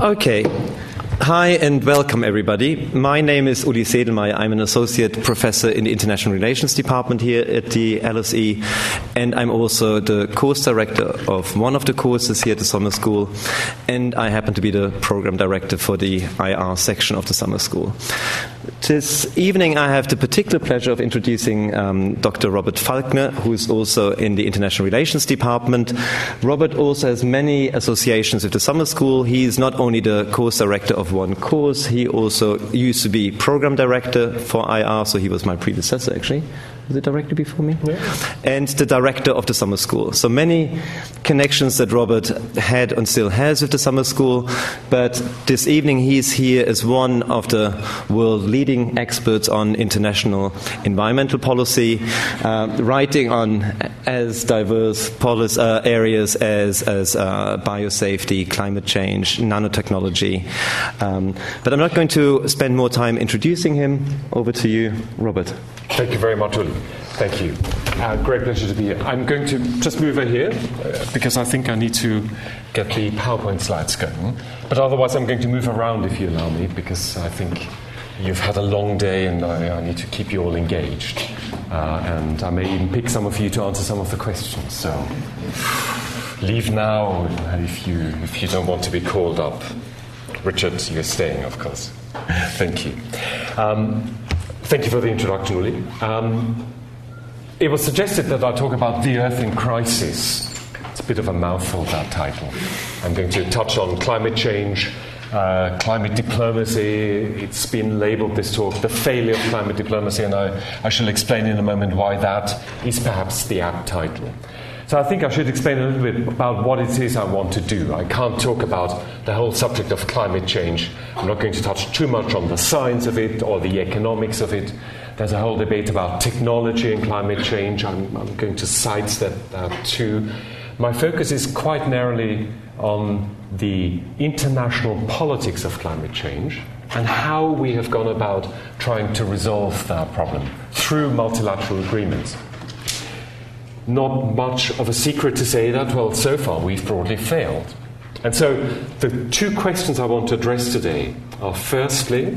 Okay. Hi and welcome, everybody. My name is Uli Sedelmeier. I'm an associate professor in the International Relations Department here at the LSE, and I'm also the course director of one of the courses here at the summer school, and I happen to be the program director for the IR section of the summer school. This evening, I have the particular pleasure of introducing um, Dr. Robert Falkner, who is also in the International Relations Department. Robert also has many associations with the summer school. He is not only the course director of one course, he also used to be program director for IR, so he was my predecessor actually the director before me, yeah. and the director of the summer school. So many connections that Robert had and still has with the summer school. But this evening, he's here as one of the world leading experts on international environmental policy, uh, writing on as diverse policy, uh, areas as, as uh, biosafety, climate change, nanotechnology. Um, but I'm not going to spend more time introducing him. Over to you, Robert. Thank you very much, Uli. Thank you. Uh, great pleasure to be here. I'm going to just move over here uh, because I think I need to get the PowerPoint slides going. But otherwise, I'm going to move around if you allow me because I think you've had a long day and I, I need to keep you all engaged. Uh, and I may even pick some of you to answer some of the questions. So leave now if you, if you don't want to be called up. Richard, you're staying, of course. Thank you. Um, Thank you for the introduction, Uli. Um, it was suggested that I talk about the Earth in crisis. It's a bit of a mouthful, that title. I'm going to touch on climate change, uh, climate diplomacy. It's been labeled this talk the failure of climate diplomacy, and I, I shall explain in a moment why that is perhaps the apt title. So I think I should explain a little bit about what it is I want to do. I can't talk about the whole subject of climate change. I'm not going to touch too much on the science of it or the economics of it. There's a whole debate about technology and climate change. I'm, I'm going to sidestep that too. My focus is quite narrowly on the international politics of climate change and how we have gone about trying to resolve that problem through multilateral agreements not much of a secret to say that, well, so far we've broadly failed. And so the two questions I want to address today are firstly,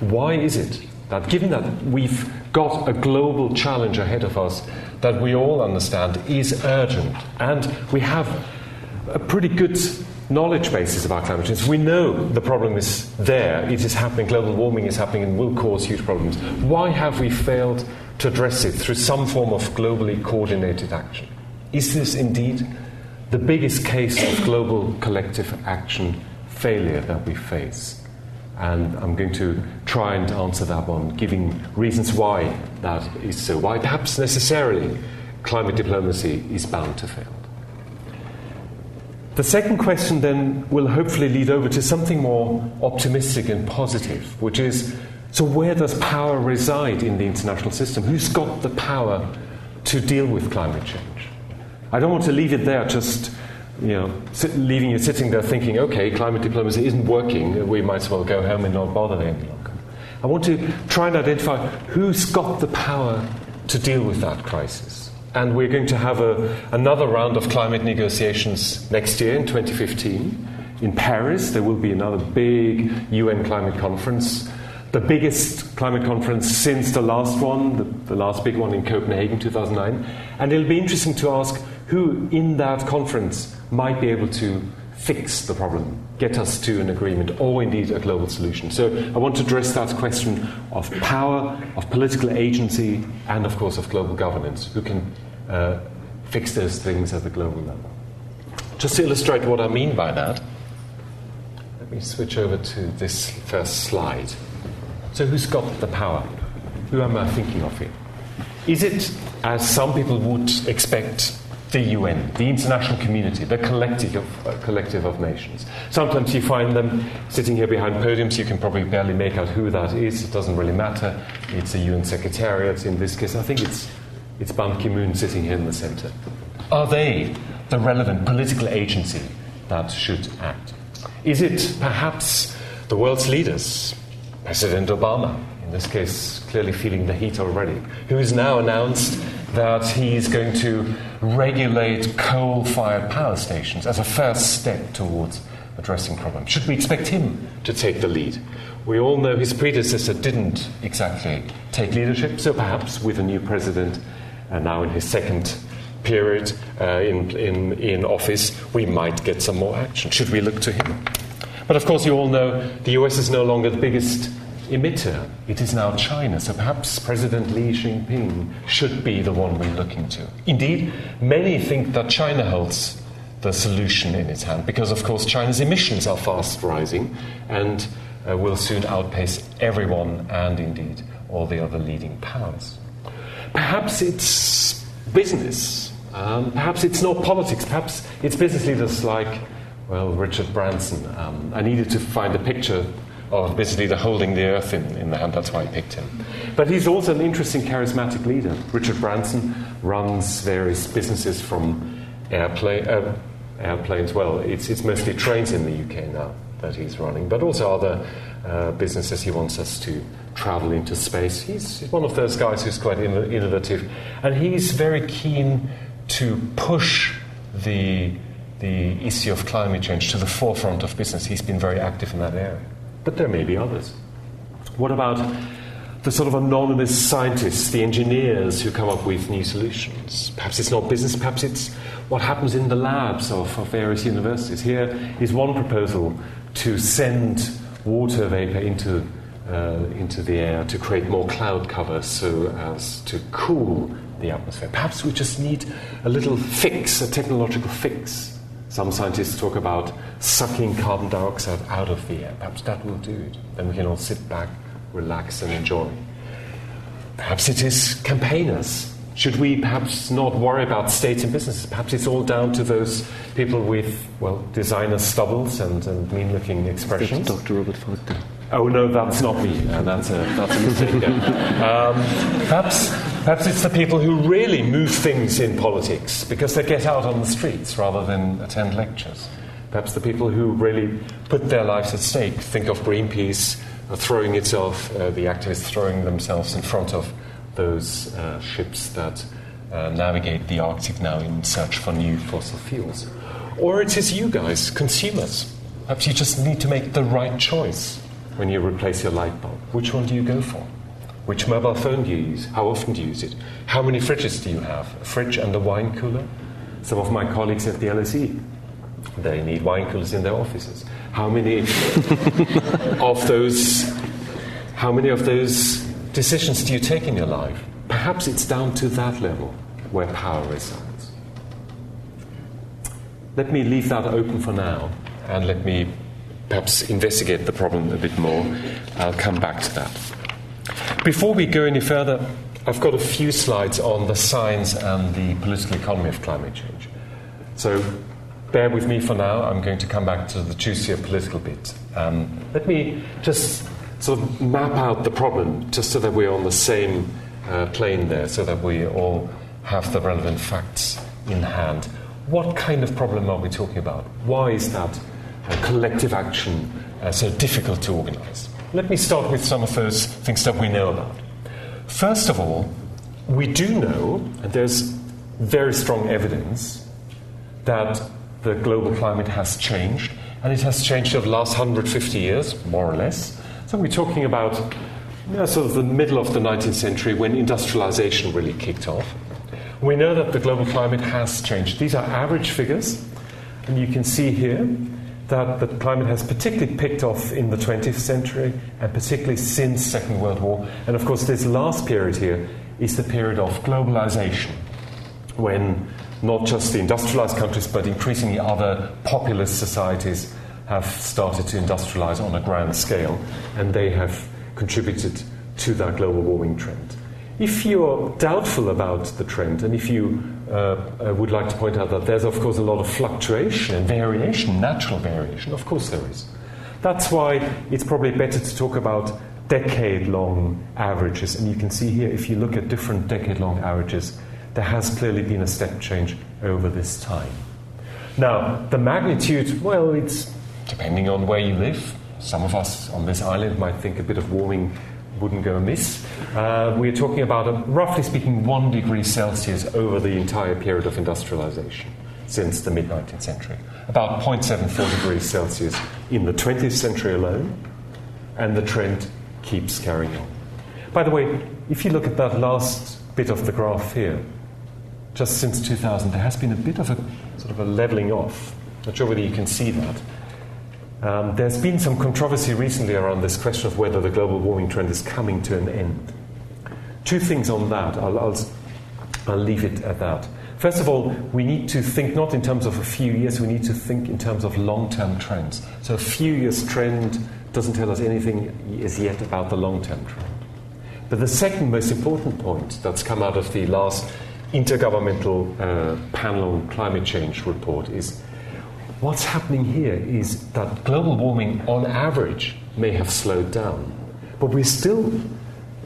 why is it that given that we've got a global challenge ahead of us that we all understand is urgent and we have a pretty good knowledge basis about climate change. We know the problem is there, it is happening, global warming is happening and will cause huge problems. Why have we failed to address it through some form of globally coordinated action? Is this indeed the biggest case of global collective action failure that we face? And I'm going to try and answer that one, giving reasons why that is so, why perhaps necessarily climate diplomacy is bound to fail. The second question then will hopefully lead over to something more optimistic and positive, which is so, where does power reside in the international system? Who's got the power to deal with climate change? I don't want to leave it there just you know, sit, leaving you sitting there thinking, okay, climate diplomacy isn't working, we might as well go home and not bother any longer. I want to try and identify who's got the power to deal with that crisis. And we're going to have a, another round of climate negotiations next year in 2015 in Paris. There will be another big UN climate conference the biggest climate conference since the last one, the, the, last big one in Copenhagen 2009. And it'll be interesting to ask who in that conference might be able to fix the problem, get us to an agreement, or indeed a global solution. So I want to address that question of power, of political agency, and of course of global governance. Who can uh, fix those things at the global level? Just to illustrate what I mean by that, let me switch over to this first slide. So, who's got the power? Who am I thinking of here? Is it, as some people would expect, the UN, the international community, the collective of, uh, collective of nations? Sometimes you find them sitting here behind podiums, you can probably barely make out who that is, it doesn't really matter. It's a UN secretariat in this case. I think it's, it's Ban Ki moon sitting here in the center. Are they the relevant political agency that should act? Is it perhaps the world's leaders, President Obama, in this case, clearly feeling the heat already, who has now announced that he's going to regulate coal fired power stations as a first step towards addressing problems? Should we expect him to take the lead? We all know his predecessor didn't exactly take leadership, so perhaps with a new president and now in his second period uh, in, in, in office, we might get some more action. Should we look to him? But of course, you all know the US is no longer the biggest emitter. It is now China. So perhaps President Xi Jinping should be the one we're looking to. Indeed, many think that China holds the solution in its hand because, of course, China's emissions are fast rising and uh, will soon outpace everyone and indeed all the other leading powers. Perhaps it's business. Um, perhaps it's not politics. Perhaps it's business leaders like, well, Richard Branson. Um, I needed to find a picture of basically the holding the earth in, in the hand. That's why I picked him. But he's also an interesting, charismatic leader. Richard Branson runs various businesses from airplane, uh, airplanes. Well, it's, it's mostly trains in the UK now that he's running, but also other uh, businesses he wants us to travel into space. He's one of those guys who's quite innovative, and he's very keen to push the, the issue of climate change to the forefront of business. He's been very active in that area. But there may be others. What about the sort of anonymous scientists, the engineers who come up with new solutions? Perhaps it's not business, perhaps it's what happens in the labs of, of various universities. Here is one proposal to send water vapor into, uh, into the air to create more cloud cover so as to cool the atmosphere. Perhaps we just need a little fix, a technological fix. Some scientists talk about sucking carbon dioxide out of the air. Perhaps that will do it. Then we can all sit back, relax, and enjoy. Perhaps it is campaigners should we perhaps not worry about states and businesses? Perhaps it's all down to those people with, well, designer stubbles and, and mean looking expressions. Dr. Robert Falkner. Oh, no, that's not me. Uh, that's, a, that's a mistake. um, perhaps, perhaps it's the people who really move things in politics because they get out on the streets rather than attend lectures. Perhaps the people who really put their lives at stake. Think of Greenpeace throwing itself, uh, the activists throwing themselves in front of those uh, ships that uh, navigate the Arctic now in search for new fossil fuels. Or it is you guys, consumers. Perhaps you just need to make the right choice when you replace your light bulb. Which one do you go for? Which mobile phone do you use? How often do you use it? How many fridges do you have? A fridge and a wine cooler? Some of my colleagues at the LSE, they need wine coolers in their offices. How many of those how many of those decisions do you take in your life? Perhaps it's down to that level where power resides. Let me leave that open for now and let me perhaps investigate the problem a bit more. I'll come back to that. Before we go any further, I've got a few slides on the science and the political economy of climate change. So bear with me for now. I'm going to come back to the juicier political bit. Um, let me just sort of map out the problem just so that we're on the same uh, plane there, so that we all have the relevant facts in hand. What kind of problem are we talking about? Why is that collective action uh, so difficult to organize? Let me start with some of those things that we know about. First of all, we do know, and there's very strong evidence, that the global climate has changed, and it has changed over the last 150 years, more or less. So we're talking about you know, sort of the middle of the 19th century when industrialization really kicked off. We know that the global climate has changed. These are average figures, and you can see here that the climate has particularly picked off in the 20th century and particularly since Second World War. And of course, this last period here is the period of globalization, when not just the industrialized countries, but increasingly other populous societies have started to industrialize on a grand scale, and they have contributed to that global warming trend. If you're doubtful about the trend, and if you uh, uh, would like to point out that there's, of course, a lot of fluctuation and variation, natural variation, of course there is. That's why it's probably better to talk about decade long averages. And you can see here, if you look at different decade long averages, there has clearly been a step change over this time. Now, the magnitude, well, it's depending on where you live. Some of us on this island might think a bit of warming wouldn't go amiss. Uh, we're talking about, a, roughly speaking, one degree Celsius over the entire period of industrialization. since the mid 19th century. About 0.74 degrees Celsius in the 20th century alone, and the trend keeps carrying on. By the way, if you look at that last bit of the graph here, just since 2000, there has been a bit of a sort of a leveling off. Not sure whether you can see that. Um, there's been some controversy recently around this question of whether the global warming trend is coming to an end. Two things on that. I'll, I'll, I'll leave it at that. First of all, we need to think not in terms of a few years, we need to think in terms of long term trends. So, a few years trend doesn't tell us anything as yet about the long term trend. But the second most important point that's come out of the last intergovernmental uh, panel on climate change report is what's happening here is that global warming on average may have slowed down, but we're still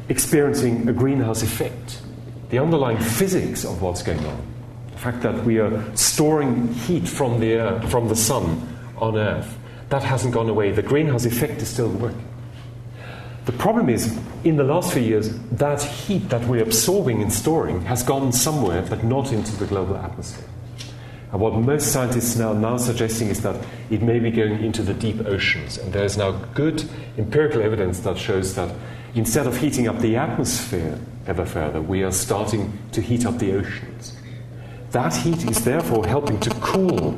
experiencing a greenhouse effect. The underlying physics of what's going on the fact that we are storing heat from the, from the sun on Earth, that hasn't gone away. The greenhouse effect is still working. The problem is, in the last few years, that heat that we're absorbing and storing has gone somewhere, but not into the global atmosphere. And what most scientists are now suggesting is that it may be going into the deep oceans. And there is now good empirical evidence that shows that instead of heating up the atmosphere ever further, we are starting to heat up the oceans. That heat is therefore helping to cool.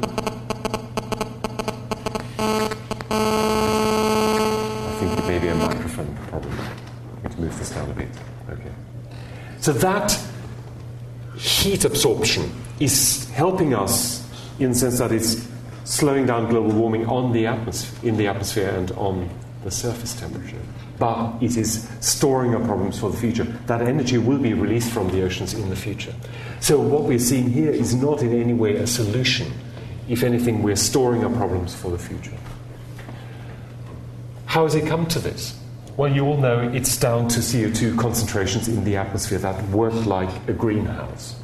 I think it may be a microphone problem. Let's move this down a bit. Okay. So that heat absorption is helping us in the sense that it's slowing down global warming on the atmosphere, in the atmosphere and on the surface temperature. But it is storing our problems for the future. That energy will be released from the oceans in the future. So, what we're seeing here is not in any way a solution. If anything, we're storing our problems for the future. How has it come to this? Well, you all know it's down to CO2 concentrations in the atmosphere that work like a greenhouse.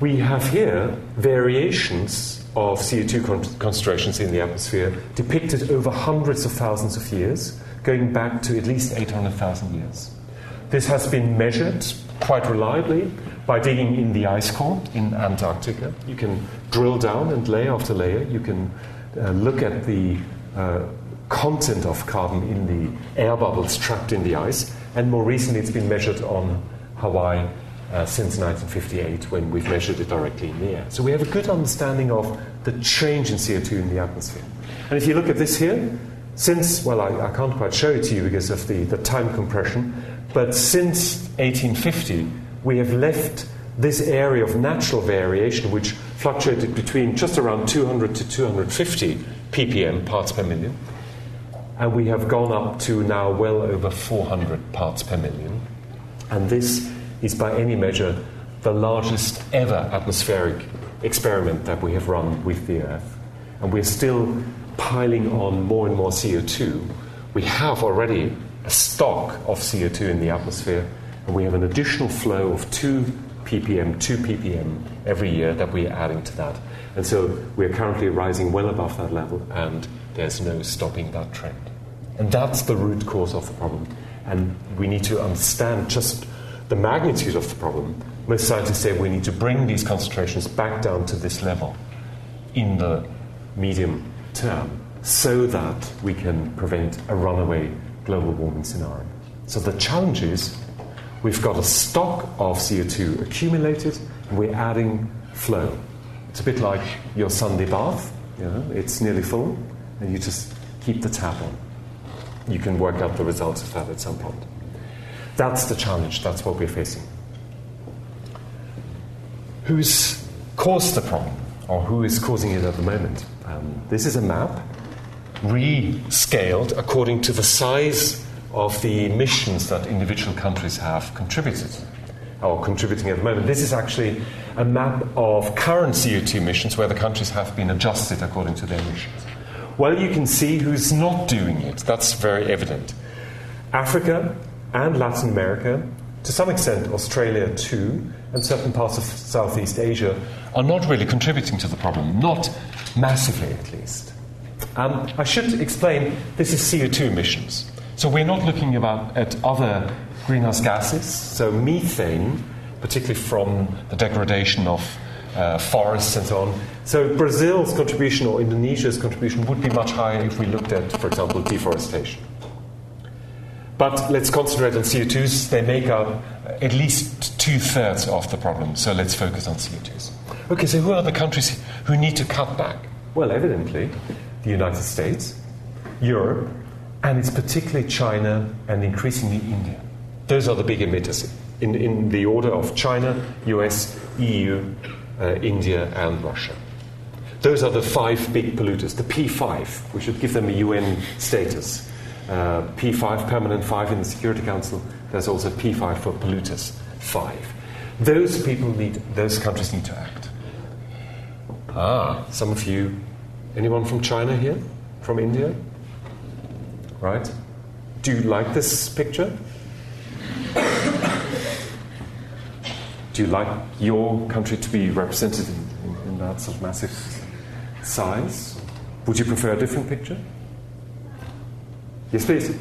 We have here variations of CO2 con- concentrations in the atmosphere depicted over hundreds of thousands of years, going back to at least 800,000 years. This has been measured quite reliably by digging in the ice core in Antarctica. You can drill down and layer after layer. You can uh, look at the uh, content of carbon in the air bubbles trapped in the ice. And more recently, it's been measured on Hawaii uh, since 1958 when we've measured it directly in the air. So we have a good understanding of the change in CO2 in the atmosphere. And if you look at this here, since, well, I, I can't quite show it to you because of the, the time compression, but since 1850, we have left this area of natural variation, which fluctuated between just around 200 to 250 ppm, parts per million, and we have gone up to now well over 400 parts per million. And this is, by any measure, the largest ever atmospheric experiment that we have run with the Earth. And we're still piling on more and more CO2. We have already a stock of CO2 in the atmosphere and we have an additional flow of 2 ppm, 2 ppm every year that we're adding to that. And so we're currently rising well above that level, and there's no stopping that trend. And that's the root cause of the problem. And we need to understand just the magnitude of the problem. Most scientists say we need to bring these concentrations back down to this level in the medium term so that we can prevent a runaway global warming scenario. So the challenge is We've got a stock of CO2 accumulated, and we're adding flow. It's a bit like your Sunday bath. You know, it's nearly full, and you just keep the tap on. You can work out the results of that at some point. That's the challenge. That's what we're facing. Who's caused the problem, or who is causing it at the moment? Um, this is a map rescaled according to the size of the emissions that individual countries have contributed or contributing at the moment. This is actually a map of current CO2 emissions where the countries have been adjusted according to their emissions. Well, you can see who's not doing it. That's very evident. Africa and Latin America, to some extent Australia too, and certain parts of Southeast Asia are not really contributing to the problem, not massively at least. Um, I should explain this is CO2 emissions. So we're not looking about, at other greenhouse gases. So methane, particularly from the degradation of uh, forests and so on. So Brazil's contribution or Indonesia's contribution would be much higher if we looked at, for example, deforestation. But let's concentrate on CO2s. They make up at least two thirds of the problem. So let's focus on CO2s. Okay, so who are the countries who need to cut back? Well, evidently, the United States, Europe, and it's particularly China and increasingly India. Those are the big emitters in, in the order of China, US, EU, uh, India, and Russia. Those are the five big polluters, the P5. We should give them a UN status. Uh, P5, permanent 5 in the Security Council. There's also P5 for polluters 5. Those people need, those countries need to act. Ah, some of you, anyone from China here? From India? Right? Do you like this picture? Do you like your country to be represented in, in, in that sort of massive size? Would you prefer a different picture? Yes, please.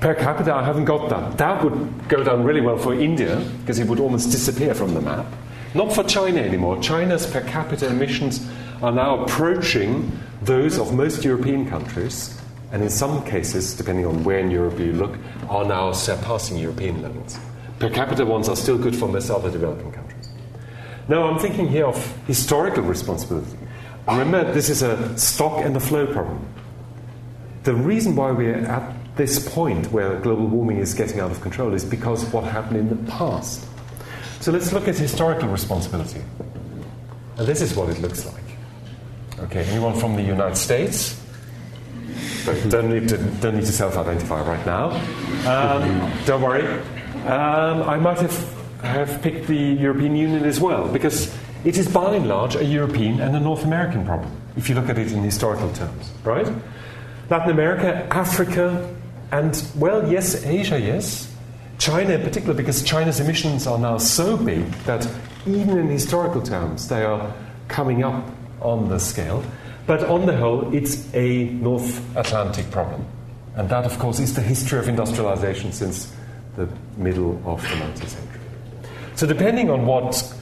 Per capita, I haven't got that. That would go down really well for India because it would almost disappear from the map. Not for China anymore. China's per capita emissions are now approaching those of most European countries, and in some cases, depending on where in Europe you look, are now surpassing European levels. Per capita ones are still good for most other developing countries. Now, I'm thinking here of historical responsibility. Remember, this is a stock and a flow problem. The reason why we're at this point where global warming is getting out of control is because of what happened in the past. So let's look at historical responsibility. And this is what it looks like. Okay, anyone from the United States? don't need to, don't need to self identify right now. Um, don't worry. Um, I might have, have picked the European Union as well, because it is by and large a European and a North American problem, if you look at it in historical terms, right? Latin America, Africa, and, well, yes, Asia, yes. China in particular, because China's emissions are now so big that even in historical terms they are coming up on the scale. But on the whole, it's a North Atlantic problem. And that, of course, is the history of industrialization since the middle of the 19th century. So, depending on what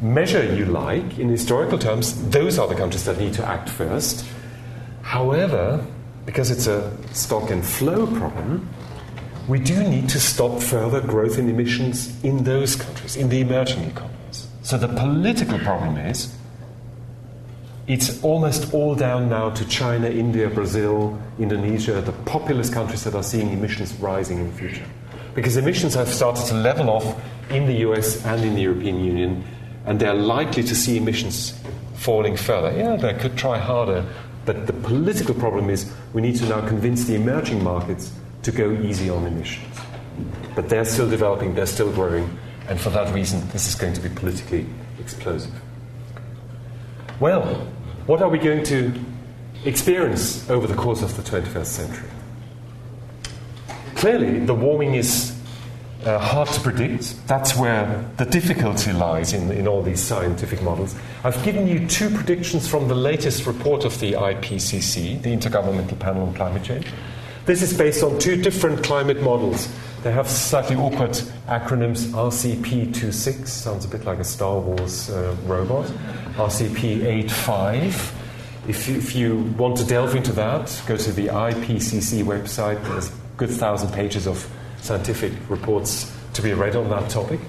measure you like in historical terms, those are the countries that need to act first. However, because it's a stock and flow problem, we do need to stop further growth in emissions in those countries, in the emerging economies. So the political problem is it's almost all down now to China, India, Brazil, Indonesia, the populous countries that are seeing emissions rising in the future. Because emissions have started to level off in the US and in the European Union, and they're likely to see emissions falling further. Yeah, they could try harder, but the political problem is we need to now convince the emerging markets to go easy on emissions. But they're still developing, they're still growing, and for that reason, this is going to be politically explosive. Well, what are we going to experience over the course of the 21st century? Clearly, the warming is uh, hard to predict. That's where the difficulty lies in, in all these scientific models. I've given you two predictions from the latest report of the IPCC, the Intergovernmental Panel on Climate Change. This is based on two different climate models. They have slightly awkward acronyms RCP26, sounds a bit like a Star Wars uh, robot, RCP85. If you, if you want to delve into that, go to the IPCC website. There's good thousand pages of scientific reports to be read on that topic.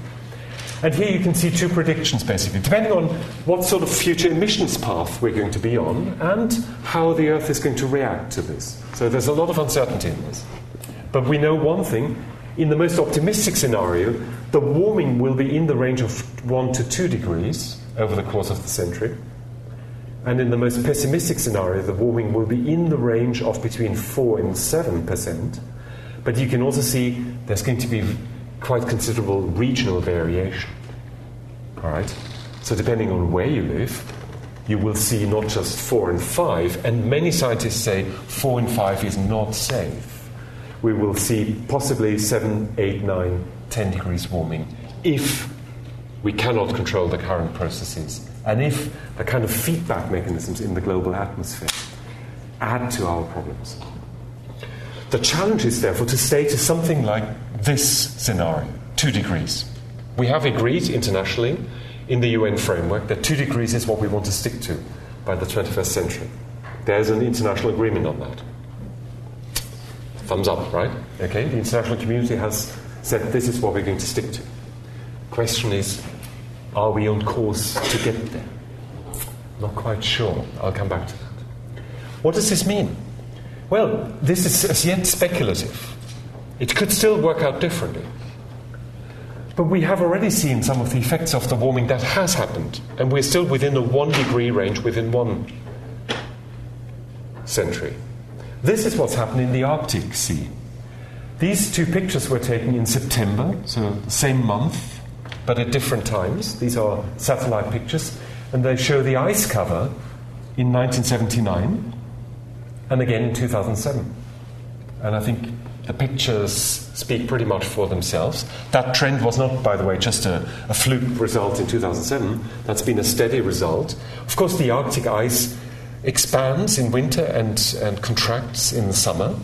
And here you can see two predictions basically, depending on what sort of future emissions path we're going to be on and how the Earth is going to react to this. So there's a lot of uncertainty in this. But we know one thing in the most optimistic scenario, the warming will be in the range of 1 to 2 degrees over the course of the century. And in the most pessimistic scenario, the warming will be in the range of between 4 and 7 percent. But you can also see there's going to be quite considerable regional variation. All right? So, depending on where you live, you will see not just 4 and 5, and many scientists say 4 and 5 is not safe. We will see possibly 7, 8, 9, 10 degrees warming if we cannot control the current processes and if the kind of feedback mechanisms in the global atmosphere add to our problems. The challenge is therefore to stay to something like this scenario, two degrees. We have agreed internationally in the UN framework that two degrees is what we want to stick to by the 21st century. There's an international agreement on that. Thumbs up, right? Okay, the international community has said this is what we're going to stick to. Question is, are we on course to get there? Not quite sure. I'll come back to that. What does this mean? Well, this is as yet speculative. It could still work out differently. But we have already seen some of the effects of the warming that has happened, and we're still within a one degree range within one century. This is what's happened in the Arctic Sea. These two pictures were taken in September, so same month, but at different times. These are satellite pictures, and they show the ice cover in 1979 and again in 2007. And I think the pictures speak pretty much for themselves. That trend was not, by the way, just a, a, fluke result in 2007. That's been a steady result. Of course, the Arctic ice expands in winter and, and contracts in the summer.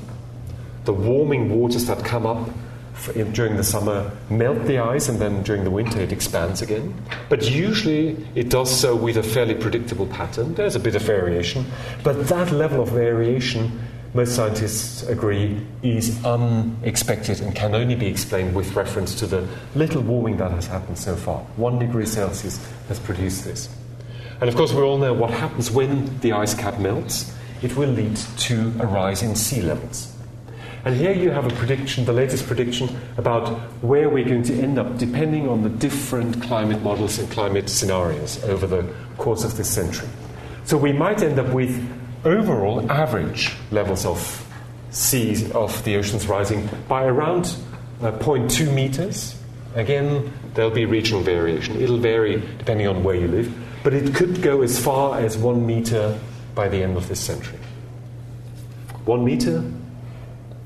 The warming waters that come up in, during the summer melt the ice, and then during the winter it expands again. But usually it does so with a fairly predictable pattern. There's a bit of variation, but that level of variation most scientists agree is unexpected and can only be explained with reference to the little warming that has happened so far. One degree Celsius has produced this. And of course, we all know what happens when the ice cap melts. It will lead to a rise in sea levels. And here you have a prediction, the latest prediction, about where we're going to end up depending on the different climate models and climate scenarios over the course of this century. So we might end up with overall average levels of seas of the oceans rising by around uh, 0.2 meters. Again, there'll be regional variation. It'll vary depending on where you live, but it could go as far as one meter by the end of this century. One meter?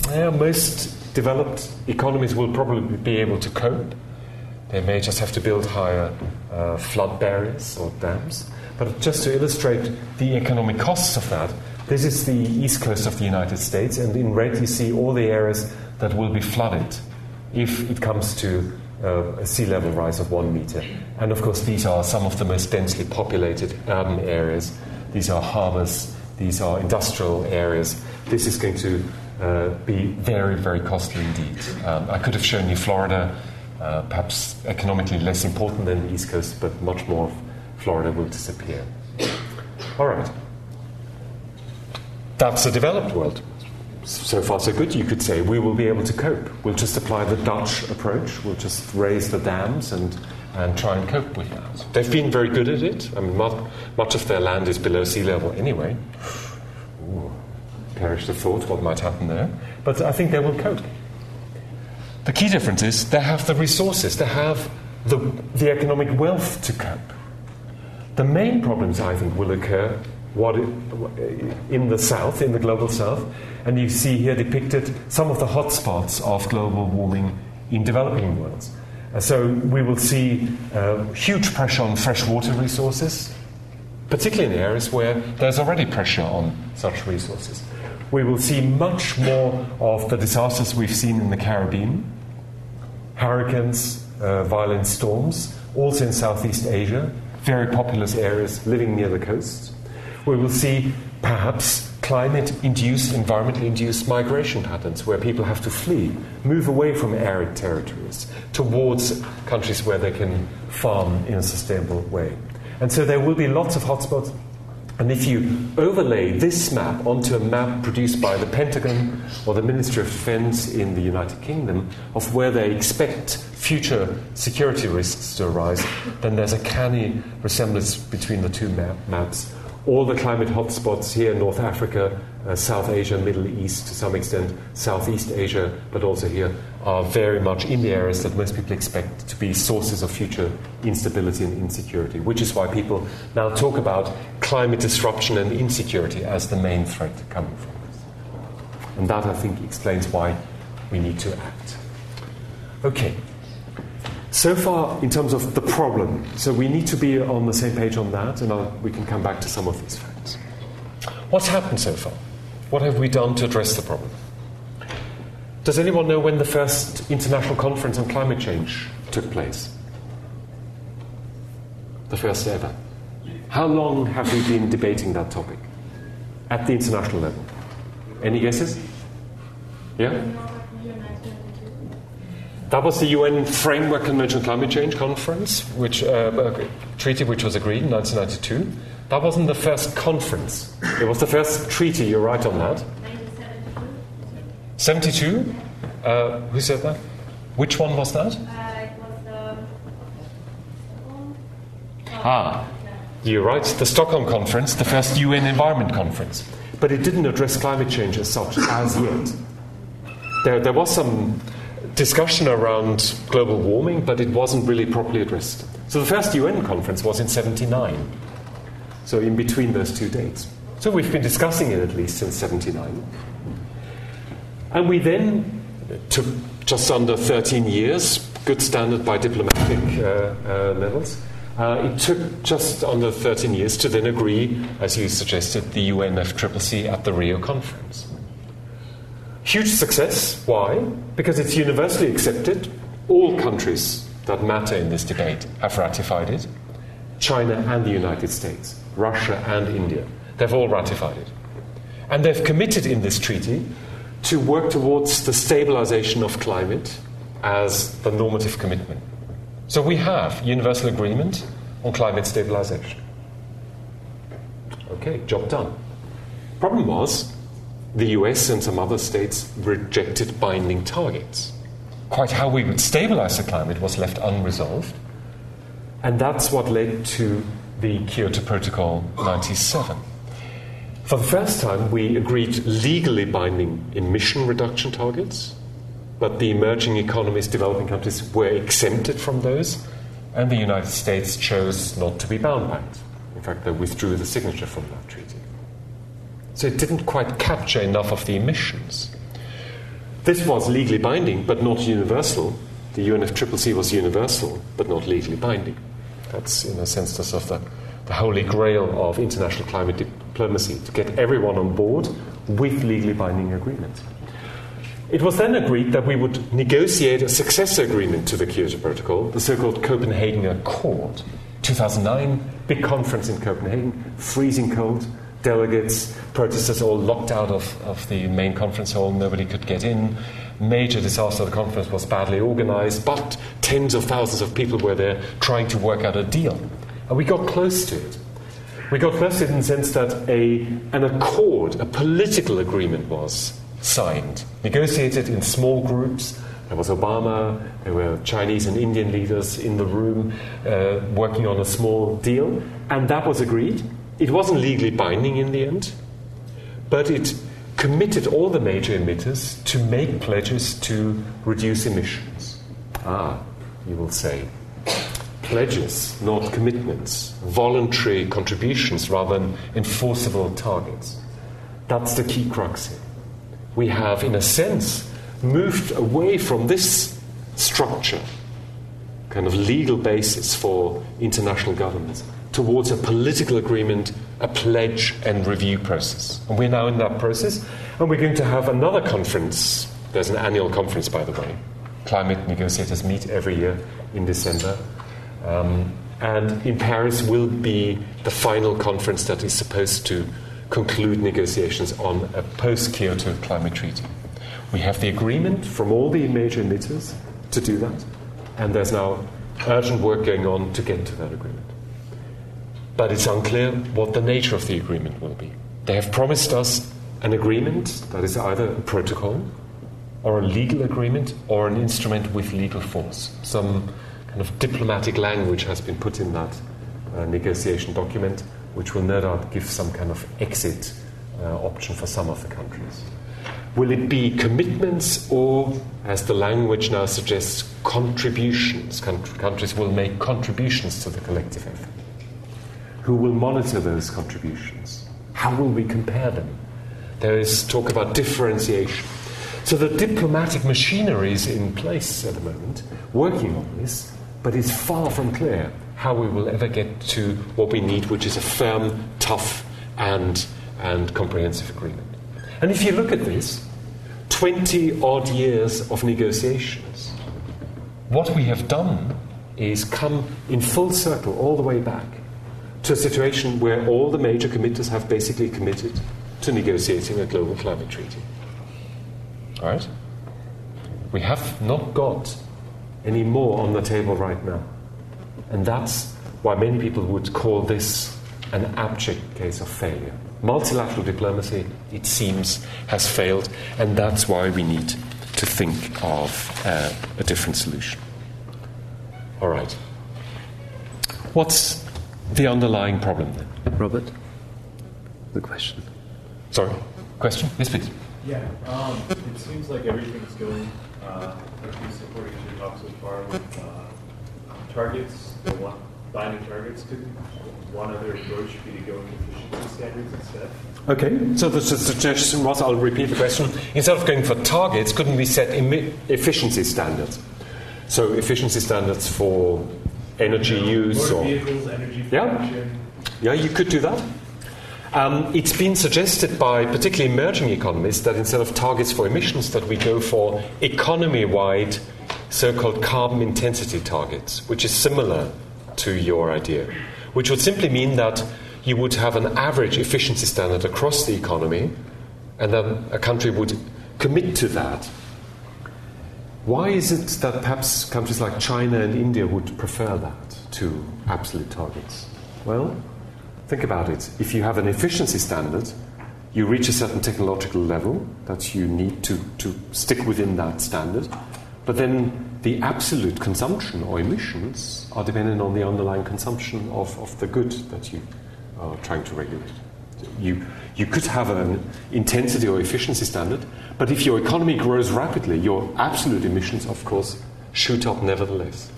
Yeah, most developed economies will probably be able to cope. They may just have to build higher uh, flood barriers or dams. But just to illustrate the economic costs of that, this is the east coast of the United States, and in red you see all the areas that will be flooded if it comes to uh, a sea level rise of one meter. And of course, these are some of the most densely populated urban areas. These are harbors, these are industrial areas. This is going to uh, be very, very costly indeed. Um, I could have shown you Florida, uh, perhaps economically less important than the East Coast, but much more of Florida will disappear. All right. That's the developed world. So far, so good, you could say. We will be able to cope. We'll just apply the Dutch approach. We'll just raise the dams and, and try and cope with that. They've been very good at it. I mean, much of their land is below sea level anyway. Perish the thought what might happen there. But I think they will cope. The key difference is they have the resources, they have the, the economic wealth to cope. The main problems, I think, will occur what it, in the south, in the global south, and you see here depicted some of the hotspots of global warming in developing worlds. So we will see uh, huge pressure on freshwater resources, particularly in areas where there's already pressure on such resources. We will see much more of the disasters we've seen in the Caribbean, hurricanes, uh, violent storms, also in Southeast Asia, very populous areas living near the coasts. We will see perhaps climate induced, environmentally induced migration patterns where people have to flee, move away from arid territories towards countries where they can farm in a sustainable way. And so there will be lots of hotspots. And if you overlay this map onto a map produced by the Pentagon or the Ministry of Defense in the United Kingdom of where they expect future security risks to arise, then there's a canny resemblance between the two map- maps all the climate hotspots here in North Africa, uh, South Asia, Middle East, to some extent, Southeast Asia, but also here, are very much in the areas that most people expect to be sources of future instability and insecurity, which is why people now talk about climate disruption and insecurity as the main threat coming from this. And that, I think, explains why we need to act. Okay. So far, in terms of the problem, so we need to be on the same page on that, and I'll, we can come back to some of these facts. What's happened so far? What have we done to address the problem? Does anyone know when the first international conference on climate change took place? the first ever. How long have we been debating that topic at the international level? Any guesses? Yeah? That was the UN Framework Convention on Climate Change Conference, which uh, treaty which was agreed in 1992. That wasn't the first conference. It was the first treaty. You're right on that. 72. Uh, who said that? Which one was that? Ah, you're right. The Stockholm Conference, the first UN Environment Conference. But it didn't address climate change as such as yet. There, there was some discussion around global warming, but it wasn't really properly addressed. So the first UN conference was in 79. So in between those two dates. So we've been discussing it at least since 79. And we then took just under 13 years, good standard by diplomatic uh, uh, levels. Uh, it took just under 13 years to then agree, as you suggested, the UNFCCC at the Rio conference. Huge success. Why? Because it's universally accepted. All countries that matter in this debate have ratified it China and the United States, Russia and India. They've all ratified it. And they've committed in this treaty to work towards the stabilization of climate as the normative commitment. So we have universal agreement on climate stabilization. Okay, job done. Problem was the US and some other states rejected binding targets. Quite how we would stabilize the climate was left unresolved. And that's what led to the Kyoto Protocol 97. For the first time, we agreed legally binding emission reduction targets, but the emerging economies, developing countries, were exempted from those, and the United States chose not to be bound by it. In fact, they withdrew the signature from that treaty. So it didn't quite capture enough of the emissions. This was legally binding, but not universal. The UNFCCC was universal, but not legally binding. That's, in a sense, the, sort of the, the holy grail of international climate diplomacy to get everyone on board with legally binding agreements. It was then agreed that we would negotiate a successor agreement to the Kyoto Protocol, the so called Copenhagen Accord. 2009, big conference in Copenhagen, freezing cold, delegates, protesters all locked out of, of the main conference hall, nobody could get in. Major disaster, the conference was badly organized, but tens of thousands of people were there trying to work out a deal. And we got close to it. We got close to it in the sense that a, an accord, a political agreement was signed, negotiated in small groups. There was Obama, there were Chinese and Indian leaders in the room uh, working on a small deal, and that was agreed. It wasn't legally binding in the end, but it committed all the major emitters to make pledges to reduce emissions. Ah, you will say. Pledges, not commitments. Voluntary contributions rather than enforceable targets. That's the key crux here. We have, in a sense, moved away from this structure, kind of legal basis for international governance, towards a political agreement, a pledge and review process. And we're now in that process, and we're going to have another conference. There's an annual conference, by the way. Climate negotiators meet every year in December. Um, and in Paris will be the final conference that is supposed to conclude negotiations on a post Kyoto climate treaty. We have the agreement from all the major emitters to do that, and there's now urgent work going on to get to that agreement but it's unclear what the nature of the agreement will be. They have promised us an agreement that is either a protocol or a legal agreement or an instrument with legal force. Some kind of diplomatic language has been put in that uh, negotiation document, which will no doubt give some kind of exit uh, option for some of the countries. Will it be commitments or, as the language now suggests, contributions? countries will make contributions to the collective effort. Who will monitor those contributions? How will we compare them? There is talk about differentiation. So the diplomatic machinery is in place at the moment, working on this, but it's far from clear how we will ever get to what we need, which is a firm, tough, and, and comprehensive agreement. And if you look at this, 20 odd years of negotiations, what we have done is come in full circle all the way back to a situation where all the major committers have basically committed to negotiating a global climate treaty. All right? We have not got any more on the table right now. And that's why many people would call this an abject case of failure. Multilateral diplomacy, it seems, has failed, and that's why we need to think of uh, a different solution. All right. What's the underlying problem then? Robert, the question. Sorry, question? Yes, please. Yeah, um, it seems like everything's going, uh, at least according to your talk so far, with uh, targets, the one binding targets. Could one other approach be to go with efficiency standards instead? Okay, so the suggestion was I'll repeat the question. Instead of going for targets, couldn't we set emi- efficiency standards? So, efficiency standards for energy use or. vehicles, energy Yeah. production. Yeah, you could do that. Um, it's been suggested by particularly emerging economies that instead of targets for emissions, that we go for economy-wide so-called carbon intensity targets, which is similar to your idea, which would simply mean that you would have an average efficiency standard across the economy, and then a country would commit to that. Why is it that perhaps countries like China and India would prefer that to absolute targets? Well, think about it. If you have an efficiency standard, you reach a certain technological level that you need to, to stick within that standard, but then the absolute consumption or emissions are dependent on the underlying consumption of, of the good that you are trying to regulate. You, you could have an intensity or efficiency standard, but if your economy grows rapidly, your absolute emissions, of course, shoot up nevertheless.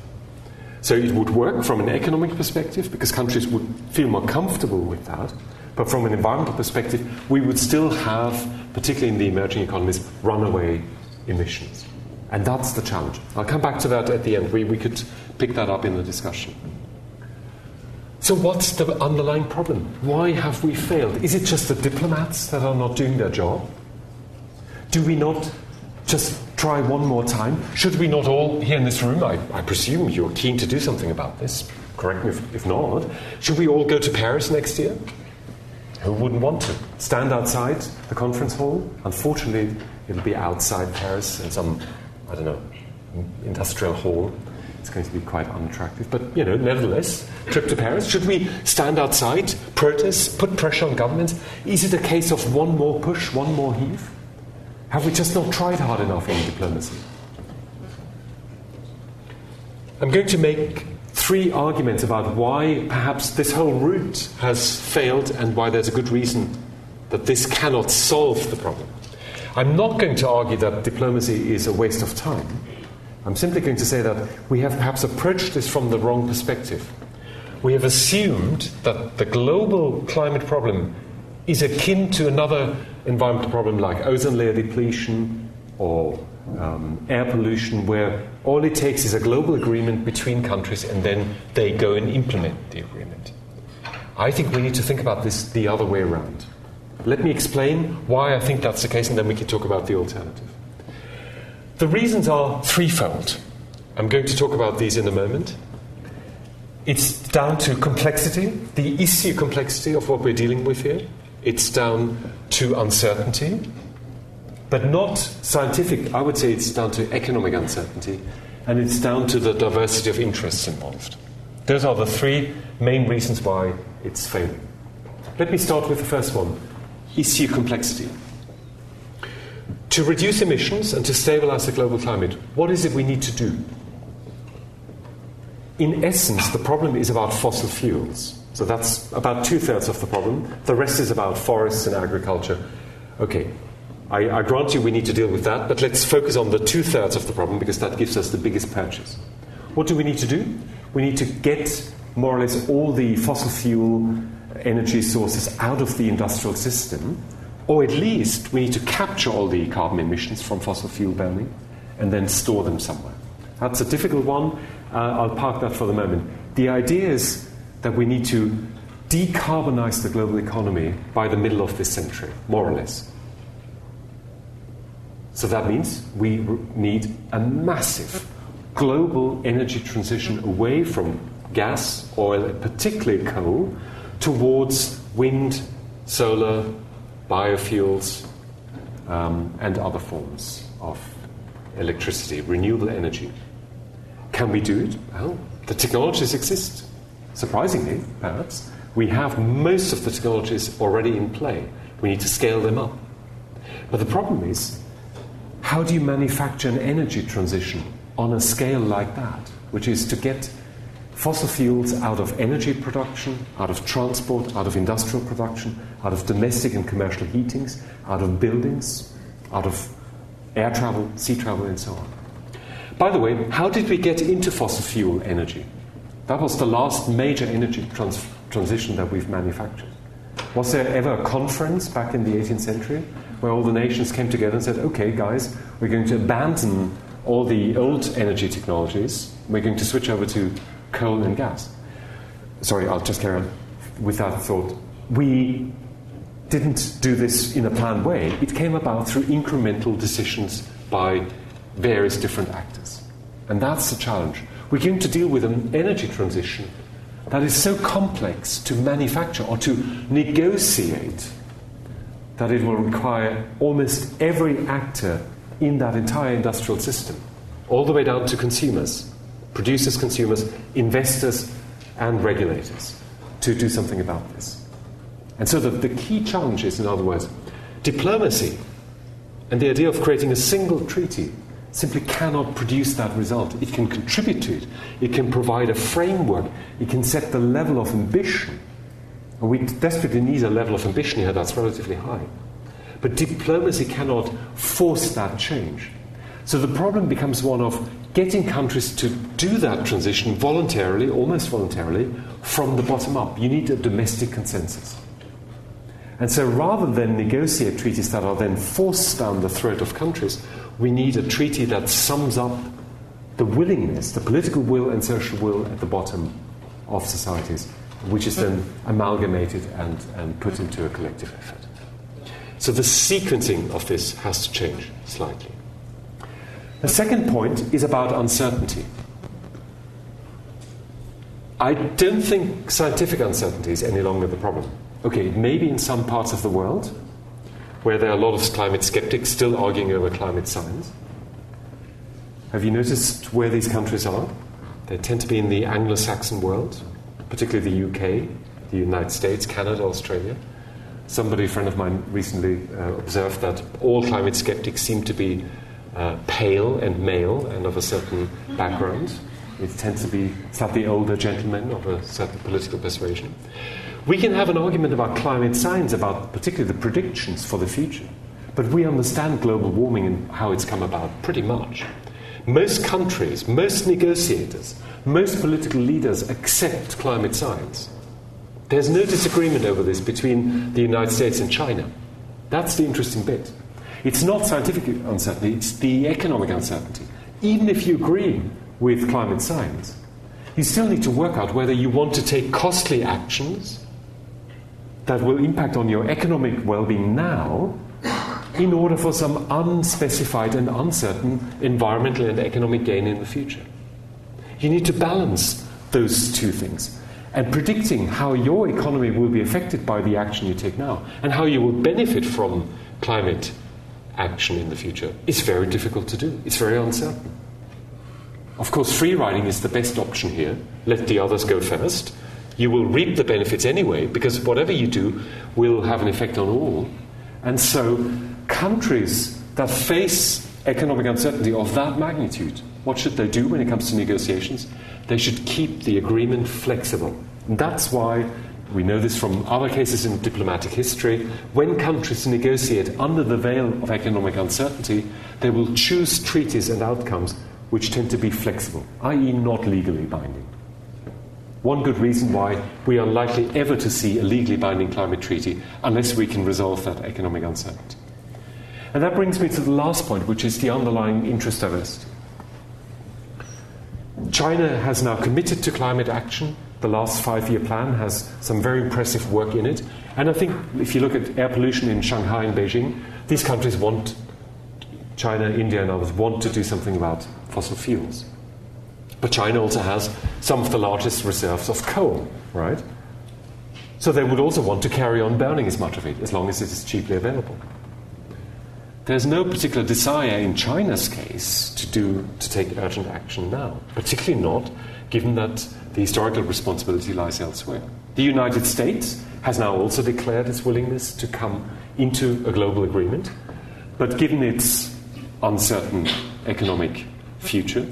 So it would work from an economic perspective because countries would feel more comfortable with that. But from an environmental perspective, we would still have, particularly in the emerging economies, runaway emissions. And that's the challenge. I'll come back to that at the end. We, we could pick that up in the discussion. So, what's the underlying problem? Why have we failed? Is it just the diplomats that are not doing their job? Do we not just try one more time? Should we not all, here in this room, I, I presume you're keen to do something about this, correct me if, if not, should we all go to Paris next year? Who wouldn't want to? Stand outside the conference hall? Unfortunately, it'll be outside Paris in some, I don't know, industrial hall. It's going to be quite unattractive. But, you know, nevertheless, trip to Paris. Should we stand outside, protest, put pressure on governments? Is it a case of one more push, one more heave? Have we just not tried hard enough in diplomacy? I'm going to make three arguments about why perhaps this whole route has failed and why there's a good reason that this cannot solve the problem. I'm not going to argue that diplomacy is a waste of time. I'm simply going to say that we have perhaps approached this from the wrong perspective. We have assumed that the global climate problem is akin to another environmental problem like ozone layer depletion or um, air pollution, where all it takes is a global agreement between countries and then they go and implement the agreement. I think we need to think about this the other way around. Let me explain why I think that's the case, and then we can talk about the alternative. The reasons are threefold. I'm going to talk about these in a moment. It's down to complexity, the issue complexity of what we're dealing with here. It's down to uncertainty, but not scientific. I would say it's down to economic uncertainty, and it's down to the diversity of interests involved. Those are the three main reasons why it's failing. Let me start with the first one issue complexity. To reduce emissions and to stabilize the global climate, what is it we need to do? In essence, the problem is about fossil fuels. So that's about two thirds of the problem. The rest is about forests and agriculture. Okay, I, I grant you we need to deal with that, but let's focus on the two thirds of the problem because that gives us the biggest purchase. What do we need to do? We need to get more or less all the fossil fuel energy sources out of the industrial system, or at least we need to capture all the carbon emissions from fossil fuel burning and then store them somewhere. That's a difficult one. Uh, I'll park that for the moment. The idea is that we need to decarbonize the global economy by the middle of this century, more or less. So that means we need a massive global energy transition away from gas, oil, and particularly coal, towards wind, solar, biofuels, um, and other forms of electricity, renewable energy. Can we do it? Well, the technologies exist. Surprisingly, perhaps, we have most of the technologies already in play. We need to scale them up. But the problem is, how do you manufacture an energy transition on a scale like that, which is to get fossil fuels out of energy production, out of transport, out of industrial production, out of domestic and commercial heatings, out of buildings, out of air travel, sea travel, and so on. By the way, how did we get into fossil fuel energy? That was the last major energy trans- transition that we've manufactured. Was there ever a conference back in the 18th century where all the nations came together and said, okay, guys, we're going to abandon all the old energy technologies, we're going to switch over to coal and gas? Sorry, I'll just carry on with that thought. We didn't do this in a planned way, it came about through incremental decisions by various different actors. And that's the challenge. We're going to deal with an energy transition that is so complex to manufacture or to negotiate that it will require almost every actor in that entire industrial system, all the way down to consumers, producers, consumers, investors, and regulators, to do something about this. And so the, the key challenge is, in other words, diplomacy and the idea of creating a single treaty simply cannot produce that result. It can contribute to it, it can provide a framework, it can set the level of ambition. And we desperately need a level of ambition here that's relatively high. But diplomacy cannot force that change. So the problem becomes one of getting countries to do that transition voluntarily, almost voluntarily, from the bottom up. You need a domestic consensus. And so rather than negotiate treaties that are then forced down the throat of countries, we need a treaty that sums up the willingness, the political will and social will at the bottom of societies, which is then amalgamated and, and put into a collective effort. So the sequencing of this has to change slightly. The second point is about uncertainty. I don't think scientific uncertainty is any longer the problem. Okay, maybe in some parts of the world where there are a lot of climate skeptics still arguing over climate science. Have you noticed where these countries are? They tend to be in the Anglo Saxon world, particularly the UK, the United States, Canada, Australia. Somebody, a friend of mine, recently uh, observed that all climate skeptics seem to be uh, pale and male and of a certain background. It tends to be slightly older gentlemen of a certain political persuasion. We can have an argument about climate science, about particularly the predictions for the future, but we understand global warming and how it's come about pretty much. Most countries, most negotiators, most political leaders accept climate science. There's no disagreement over this between the United States and China. That's the interesting bit. It's not scientific uncertainty, it's the economic uncertainty. Even if you agree with climate science, you still need to work out whether you want to take costly actions that will impact on your economic well being now in order for some unspecified and uncertain environmental and economic gain in the future. You need to balance those two things. And predicting how your economy will be affected by the action you take now and how you will benefit from climate action in the future is very difficult to do. It's very uncertain. Of course, free riding is the best option here. Let the others go first. You will reap the benefits anyway, because whatever you do will have an effect on all. And so, countries that face economic uncertainty of that magnitude, what should they do when it comes to negotiations? They should keep the agreement flexible. And that's why we know this from other cases in diplomatic history. When countries negotiate under the veil of economic uncertainty, they will choose treaties and outcomes which tend to be flexible, i.e., not legally binding. One good reason why we are likely ever to see a legally binding climate treaty unless we can resolve that economic uncertainty. And that brings me to the last point, which is the underlying interest diversity. China has now committed to climate action. The last five year plan has some very impressive work in it. And I think if you look at air pollution in Shanghai and Beijing, these countries want, China, India, and others, want to do something about fossil fuels. But China also has some of the largest reserves of coal, right? So they would also want to carry on burning as much of it as long as it is cheaply available. There's no particular desire in China's case to, do, to take urgent action now, particularly not given that the historical responsibility lies elsewhere. The United States has now also declared its willingness to come into a global agreement, but given its uncertain economic future,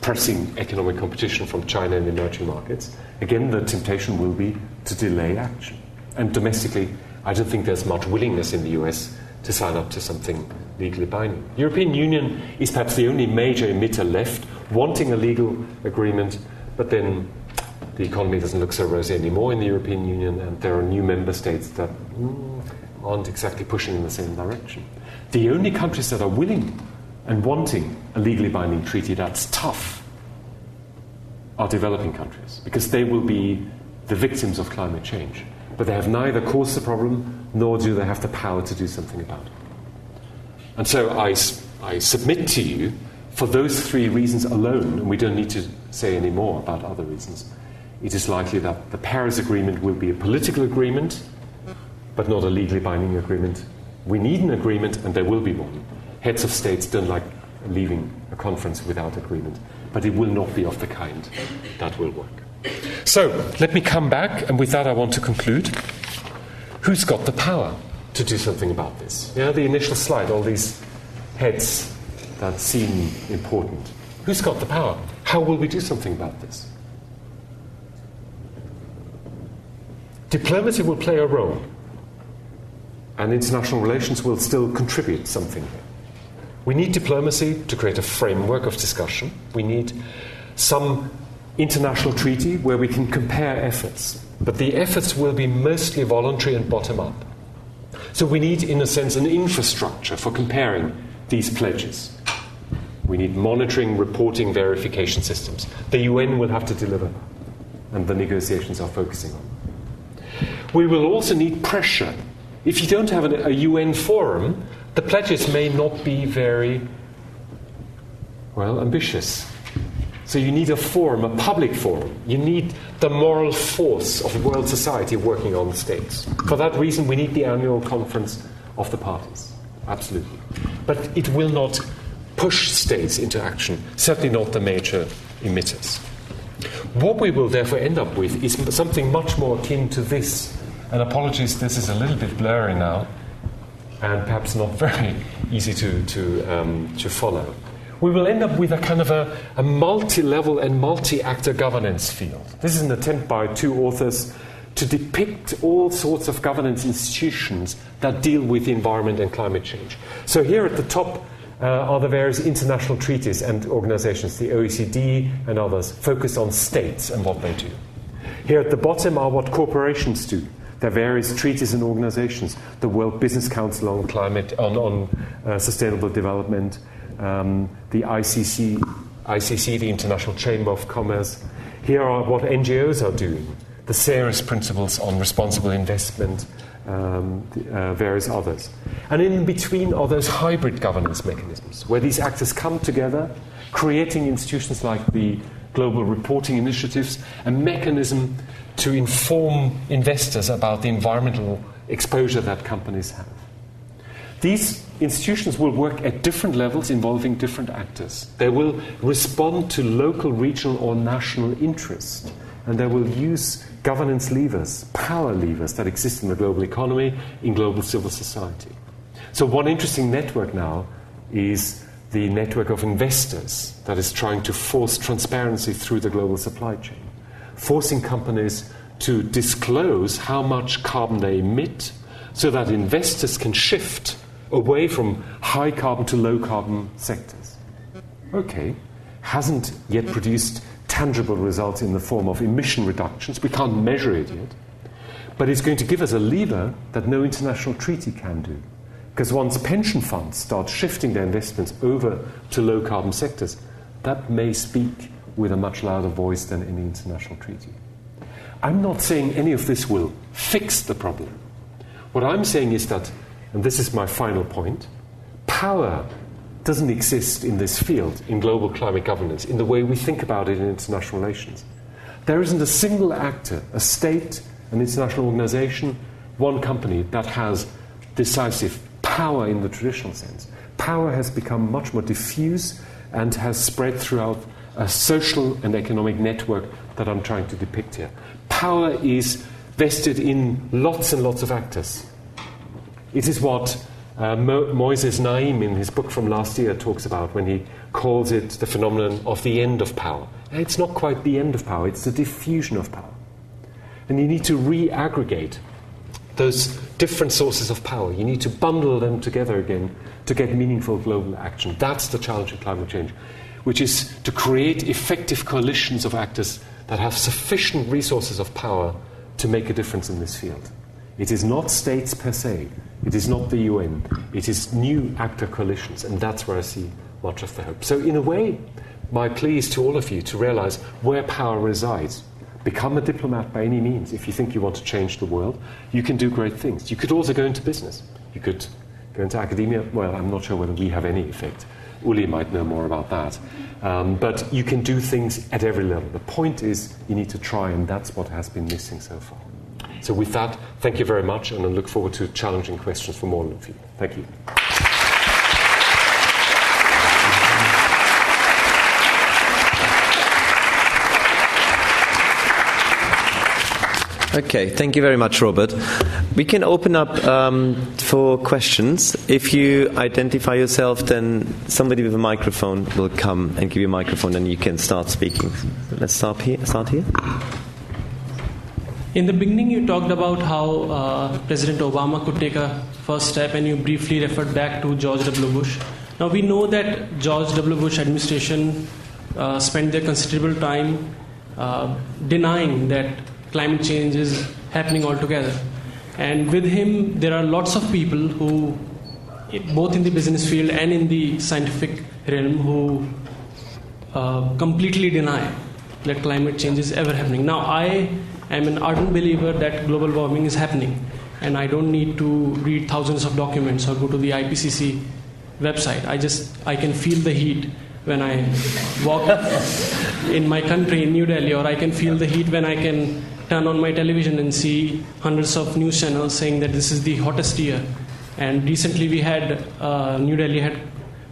pressing economic competition from China and emerging markets, again, the temptation will be to delay action. And domestically, I don't think there's much willingness in the US to sign up to something legally binding. The European Union is perhaps the only major emitter left wanting a legal agreement, but then the economy doesn't look so rosy anymore in the European Union, and there are new member states that mm, aren't exactly pushing in the same direction. The only countries that are willing and wanting a legally binding treaty that's tough are developing countries, because they will be the victims of climate change. But they have neither caused the problem nor do they have the power to do something about it. And so I, I submit to you, for those three reasons alone, and we don't need to say any more about other reasons, it is likely that the Paris Agreement will be a political agreement, but not a legally binding agreement. We need an agreement, and there will be one. Heads of states don't like leaving a conference without agreement, but it will not be of the kind that will work. So, let me come back, and with that, I want to conclude. Who's got the power to do something about this? Yeah, the initial slide, all these heads that seem important. Who's got the power? How will we do something about this? Diplomacy will play a role, and international relations will still contribute something. We need diplomacy to create a framework of discussion. We need some international treaty where we can compare efforts, but the efforts will be mostly voluntary and bottom up. So we need, in a sense, an infrastructure for comparing these pledges. We need monitoring, reporting, verification systems. The UN will have to deliver, and the negotiations are focusing on. We will also need pressure. If you don't have a UN forum, the pledges may not be very, well, ambitious. So you need a forum, a public forum. You need the moral force of world society working on the states. For that reason, we need the annual conference of the parties. Absolutely. But it will not push states into action, certainly not the major emitters. What we will therefore end up with is something much more akin to this. And apologies, this is a little bit blurry now, and perhaps not very easy to, to, um, to follow we will end up with a kind of a, a multi level and multi actor governance field. This is an attempt by two authors to depict all sorts of governance institutions that deal with the environment and climate change. So, here at the top uh, are the various international treaties and organizations, the OECD and others, focused on states and what they do. Here at the bottom are what corporations do. There are various treaties and organizations, the World Business Council on climate, on, on uh, sustainable development, um, the ICC, ICC, the International Chamber of Commerce. Here are what NGOs are doing the Ceres principles on responsible investment, um, uh, various others. And in between are those hybrid governance mechanisms where these actors come together, creating institutions like the global reporting initiatives, a mechanism to inform investors about the environmental exposure that companies have. These institutions will work at different levels involving different actors. They will respond to local, regional, or national interest, and they will use governance levers, power levers that exist in the global economy, in global civil society. So, one interesting network now is the network of investors that is trying to force transparency through the global supply chain, forcing companies to disclose how much carbon they emit so that investors can shift away from high carbon to low carbon sectors. Okay, hasn't yet produced tangible results in the form of emission reductions. We can't measure it yet. But it's going to give us a lever that no international treaty can do. Because once pension funds start shifting their investments over to low carbon sectors, that may speak with a much louder voice than any international treaty. I'm not saying any of this will fix the problem. What I'm saying is that and this is my final point, power doesn't exist in this field, in global climate governance, in the way we think about it in international relations. There isn't a single actor, a state, an international organization, one company that has decisive power in the traditional sense. Power has become much more diffuse and has spread throughout a social and economic network that I'm trying to depict here. Power is vested in lots and lots of actors. It is what uh, Mo- Moises Naim, in his book from last year, talks about when he calls it the phenomenon of the end of power. It's not quite the end of power, it's the diffusion of power. And you need to re aggregate those different sources of power. You need to bundle them together again to get meaningful global action. That's the challenge of climate change, which is to create effective coalitions of actors that have sufficient resources of power to make a difference in this field. It is not states per se, it is not the UN, it is new actor coalitions, and that's where I see much of the hope. So, in a way, my plea is to all of you to realize where power resides. Become a diplomat by any means. If you think you want to change the world, you can do great things. You could also go into business. You could go into academia. Well, I'm not sure whether we have any effect. Uli might know more about that. Um, but you can do things at every level. The point is, you need to try, and that's what has been missing so far. So, with that, thank you very much, and I look forward to challenging questions from all of you. Thank you. Okay, thank you very much, Robert. We can open up um, for questions. If you identify yourself, then somebody with a microphone will come and give you a microphone, and you can start speaking. Let's start here. Start here. In the beginning, you talked about how uh, President Obama could take a first step, and you briefly referred back to George W. Bush. Now we know that George W. Bush administration uh, spent their considerable time uh, denying that climate change is happening altogether. And with him, there are lots of people who, both in the business field and in the scientific realm, who uh, completely deny that climate change is ever happening. Now, I am an ardent believer that global warming is happening, and I don't need to read thousands of documents or go to the IPCC website. I just I can feel the heat when I walk in my country in New Delhi, or I can feel the heat when I can turn on my television and see hundreds of news channels saying that this is the hottest year. And recently we had, uh, New Delhi had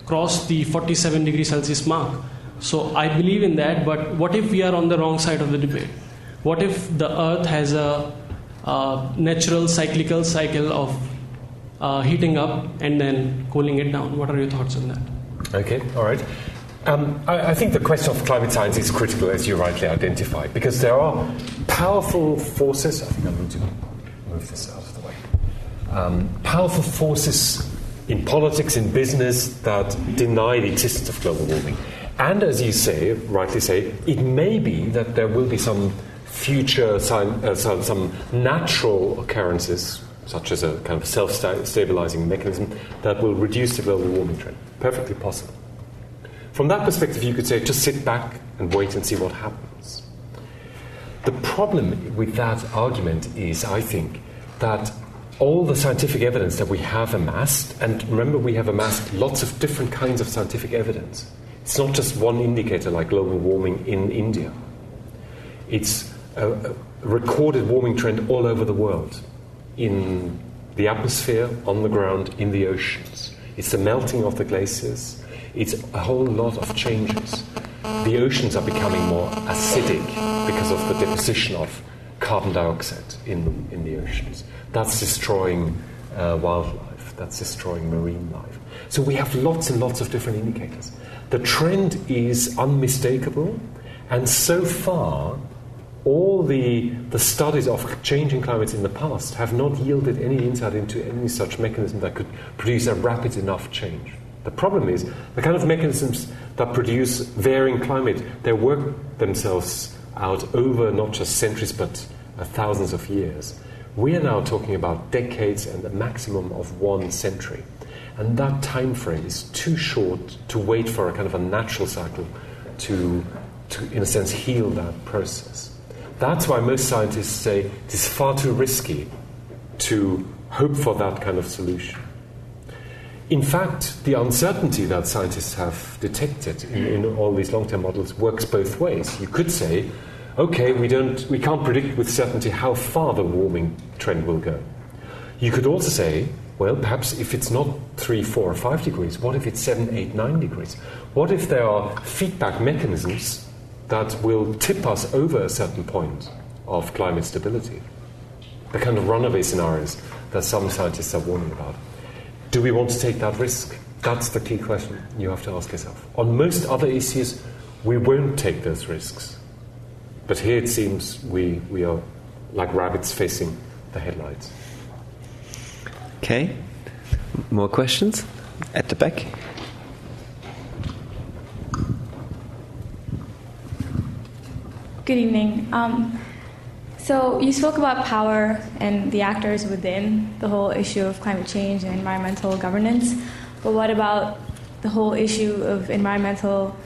crossed the 47 degree Celsius mark. So I believe in that, but what if we are on the wrong side of the debate? What if the earth has a, a natural cyclical cycle of uh, heating up and then cooling it down? What are your thoughts on that? Okay, all right. Um, I, I, think the question of climate science is critical, as you rightly identified, because there are powerful forces. I think I'm going to move this out of the way. Um, powerful forces in politics, in business, that deny the existence of global warming. And as you say, rightly say, it may be that there will be some future, uh, some, natural occurrences, such as a kind of self stabilizing mechanism, that will reduce the global warming trend. Perfectly possible. From that perspective, you could say just sit back and wait and see what happens. The problem with that argument is, I think, that all the scientific evidence that we have amassed, and remember, we have amassed lots of different kinds of scientific evidence. It's not just one indicator like global warming in India, it's a, recorded warming trend all over the world in the atmosphere, on the ground, in the oceans. It's the melting of the glaciers, it's a whole lot of changes. The oceans are becoming more acidic because of the deposition of carbon dioxide in, in the oceans. That's destroying uh, wildlife, that's destroying marine life. So we have lots and lots of different indicators. The trend is unmistakable, and so far, all the, the studies of changing climates in the past have not yielded any insight into any such mechanism that could produce a rapid enough change. The problem is the kind of mechanisms that produce varying climate, they work themselves out over not just centuries but uh, thousands of years. We are now talking about decades and a maximum of one century. And that time frame is too short to wait for a kind of a natural cycle to, to in a sense, heal that process. That's why most scientists say it is far too risky to hope for that kind of solution in fact, the uncertainty that scientists have detected in, in all these long term models works both ways. You could say, okay, we, don't, we can't predict with certainty how far the warming trend will go. You could also say, well, perhaps if it's not 3, 4, or 5 degrees, what if it's 7, 8, 9 degrees? What if there are feedback mechanisms that will tip us over a certain point of climate stability? The kind of runaway scenarios that some scientists are warning about. Do we want to take that risk? That's the key question you have to ask yourself. On most other issues, we won't take those risks. But here it seems we, we are like rabbits facing the headlights. Okay. More questions? At the back. Good evening. Um, so you spoke about power and the actors within the whole issue of climate change and environmental governance. But what about the whole issue of environmental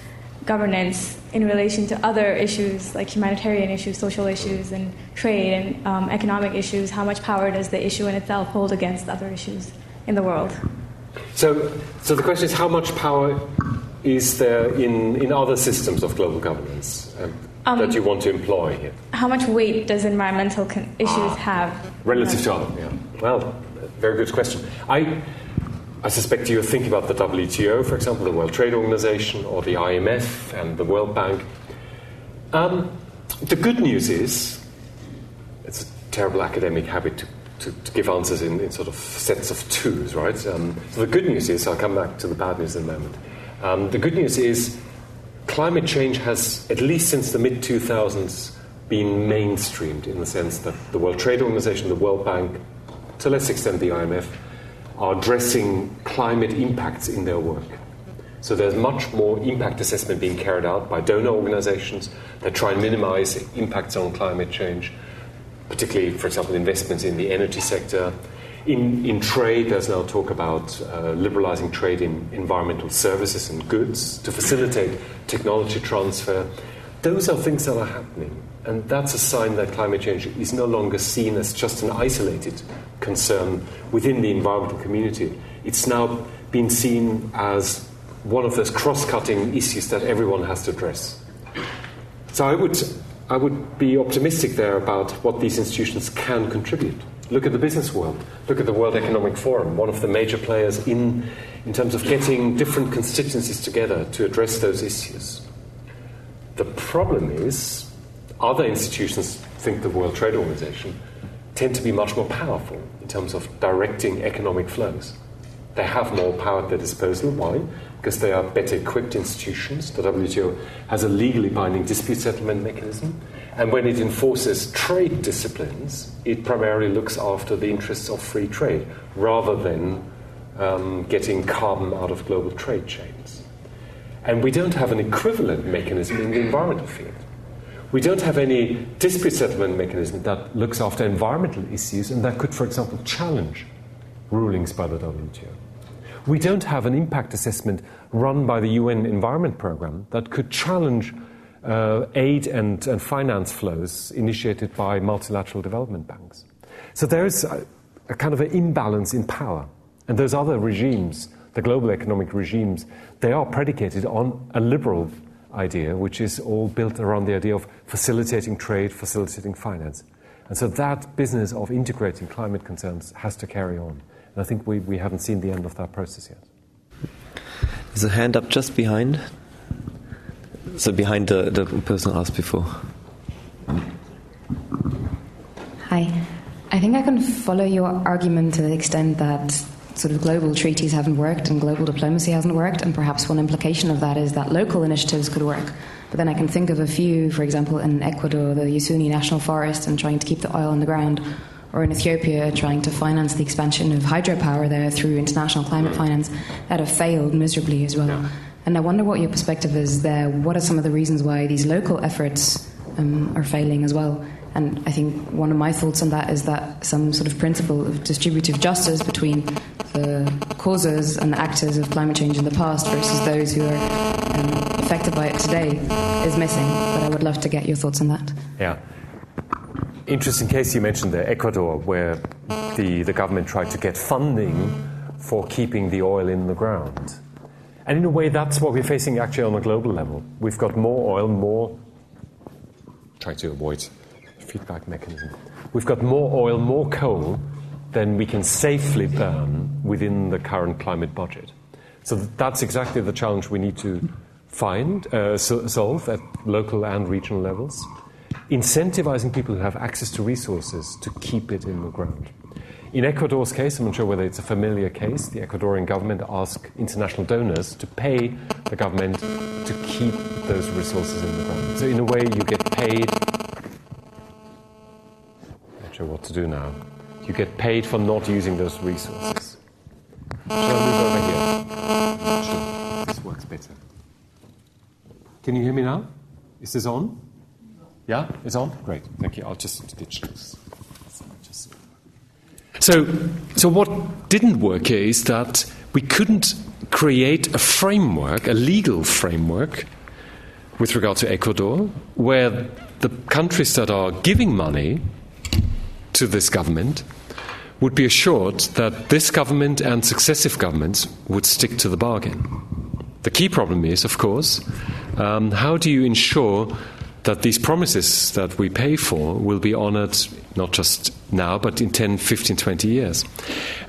governance in relation to other issues like humanitarian issues, social issues, and trade and um, economic issues? How much power does the issue in itself hold against other issues in the world? So, so the question is how much power is there in, in other systems of global governance um, um, that you want to employ here? How much weight does environmental con- issues ah, have? Relative to other, yeah. Well, very good question. I, I suspect you're thinking about the WTO, for example, the World Trade Organization, or the IMF and the World Bank. Um, the good news is, it's a terrible academic habit to, to, to give answers in, in, sort of sets of twos, right? Um, so the good news is, I'll come back to the bad news in a moment. Um, the good news is, climate change has, at least since the mid 2000s, been mainstreamed in the sense that the World Trade Organization, the World Bank, to a less extent the IMF, are addressing climate impacts in their work. So there's much more impact assessment being carried out by donor organizations that try and minimize impacts on climate change, particularly, for example, investments in the energy sector. In, in trade, there's now talk about uh, liberalizing trade in environmental services and goods to facilitate technology transfer. Those are things that are happening. And that's a sign that climate change is no longer seen as just an isolated concern within the environmental community. It's now been seen as one of those cross cutting issues that everyone has to address. So I would, I would be optimistic there about what these institutions can contribute. Look at the business world. Look at the World Economic Forum, one of the major players in, in terms of getting different constituencies together to address those issues. The problem is other institutions, think the World Trade Organization, tend to be much more powerful in terms of directing economic flows. They have more power at their disposal. Why? Because they are better equipped institutions. The WTO has a legally binding dispute settlement mechanism. And when it enforces trade disciplines, it primarily looks after the interests of free trade rather than um, getting carbon out of global trade chains. And we don't have an equivalent mechanism in the environmental field. We don't have any dispute settlement mechanism that looks after environmental issues and that could, for example, challenge rulings by the WTO. We don't have an impact assessment run by the UN Environment Programme that could challenge uh, aid and, and, finance flows initiated by multilateral development banks. So there is a, a kind of an imbalance in power. And those other regimes, the global economic regimes, they are predicated on a liberal idea, which is all built around the idea of facilitating trade, facilitating finance. And so that business of integrating climate concerns has to carry on. And I think we, we haven't seen the end of that process yet. There's a hand up just behind. So behind the, the person asked before. Hi. I think I can follow your argument to the extent that sort of global treaties haven't worked and global diplomacy hasn't worked, and perhaps one implication of that is that local initiatives could work. But then I can think of a few, for example, in Ecuador, the Yasuni National Forest, and trying to keep the oil on the ground, or in Ethiopia, trying to finance the expansion of hydropower there through international climate finance, that have failed miserably as well. And I wonder what your perspective is there. What are some of the reasons why these local efforts um, are failing as well? And I think one of my thoughts on that is that some sort of principle of distributive justice between the causes and the actors of climate change in the past versus those who are um, affected by it today is missing. But I would love to get your thoughts on that. Yeah. Interesting case you mentioned there, Ecuador, where the, the government tried to get funding for keeping the oil in the ground. And in a way, that's what we're facing actually on a global level. We've got more oil, more. Try to avoid feedback mechanism. We've got more oil, more coal than we can safely burn within the current climate budget. So that's exactly the challenge we need to find, uh, so solve at local and regional levels. Incentivizing people who have access to resources to keep it in the ground. In Ecuador's case, I'm not sure whether it's a familiar case, the Ecuadorian government asked international donors to pay the government to keep those resources in the ground. So, in a way, you get paid. Not sure what to do now. You get paid for not using those resources. Shall I move over here? Sure, this works better. Can you hear me now? Is this on? Yeah, it's on? Great, thank you. I'll just ditch this. So, so what didn't work is that we couldn't create a framework, a legal framework, with regard to Ecuador, where the countries that are giving money to this government would be assured that this government and successive governments would stick to the bargain. The key problem is, of course, um, how do you ensure that these promises that we pay for will be honored not just now, but in 10, 15, 20 years.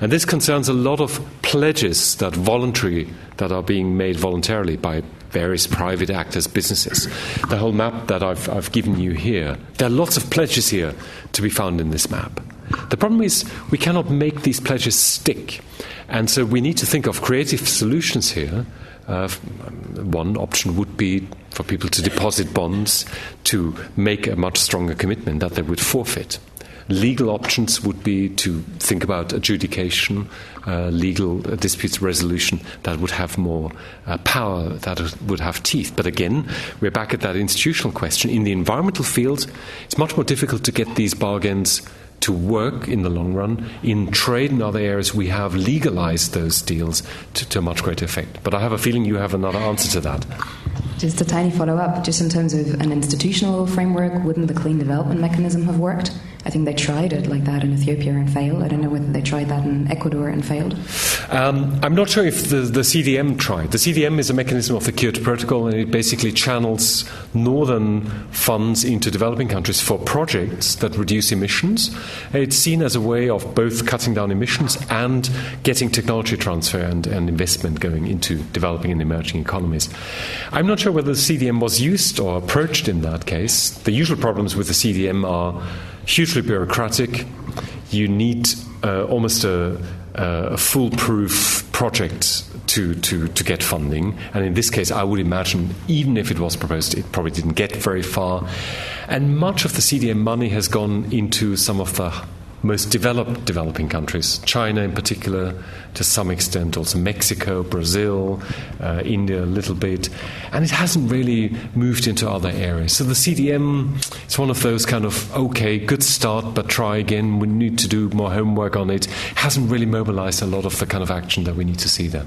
And this concerns a lot of pledges that voluntary, that are being made voluntarily by various private actors, businesses. The whole map that I've, I've given you here, there are lots of pledges here to be found in this map. The problem is we cannot make these pledges stick. And so we need to think of creative solutions here. Uh, one option would be for people to deposit bonds to make a much stronger commitment that they would forfeit. Legal options would be to think about adjudication, uh, legal disputes resolution that would have more uh, power, that would have teeth. But again, we're back at that institutional question. In the environmental field, it's much more difficult to get these bargains to work in the long run. In trade and other areas, we have legalized those deals to, to, a much greater effect. But I have a feeling you have another answer to that. Just a tiny follow up, just in terms of an institutional framework, wouldn't the clean development mechanism have worked? I think they tried it like that in Ethiopia and failed. I don't know whether they tried that in Ecuador and failed. Um, I'm not sure if the, the CDM tried. The CDM is a mechanism of the Kyoto Protocol, and it basically channels northern funds into developing countries for projects that reduce emissions. It's seen as a way of both cutting down emissions and getting technology transfer and, and investment going into developing and emerging economies. I'm not sure whether the CDM was used or approached in that case. The usual problems with the CDM are hugely bureaucratic. You need uh, almost a, a, foolproof project to, to, to get funding. And in this case, I would imagine, even if it was proposed, it probably didn't get very far. And much of the CDM money has gone into some of the most developed developing countries, China in particular, to some extent, also Mexico, Brazil, uh, India a little bit, and it hasn't really moved into other areas. So the CDM is one of those kind of okay, good start, but try again. We need to do more homework on it. Hasn't really mobilized a lot of the kind of action that we need to see there.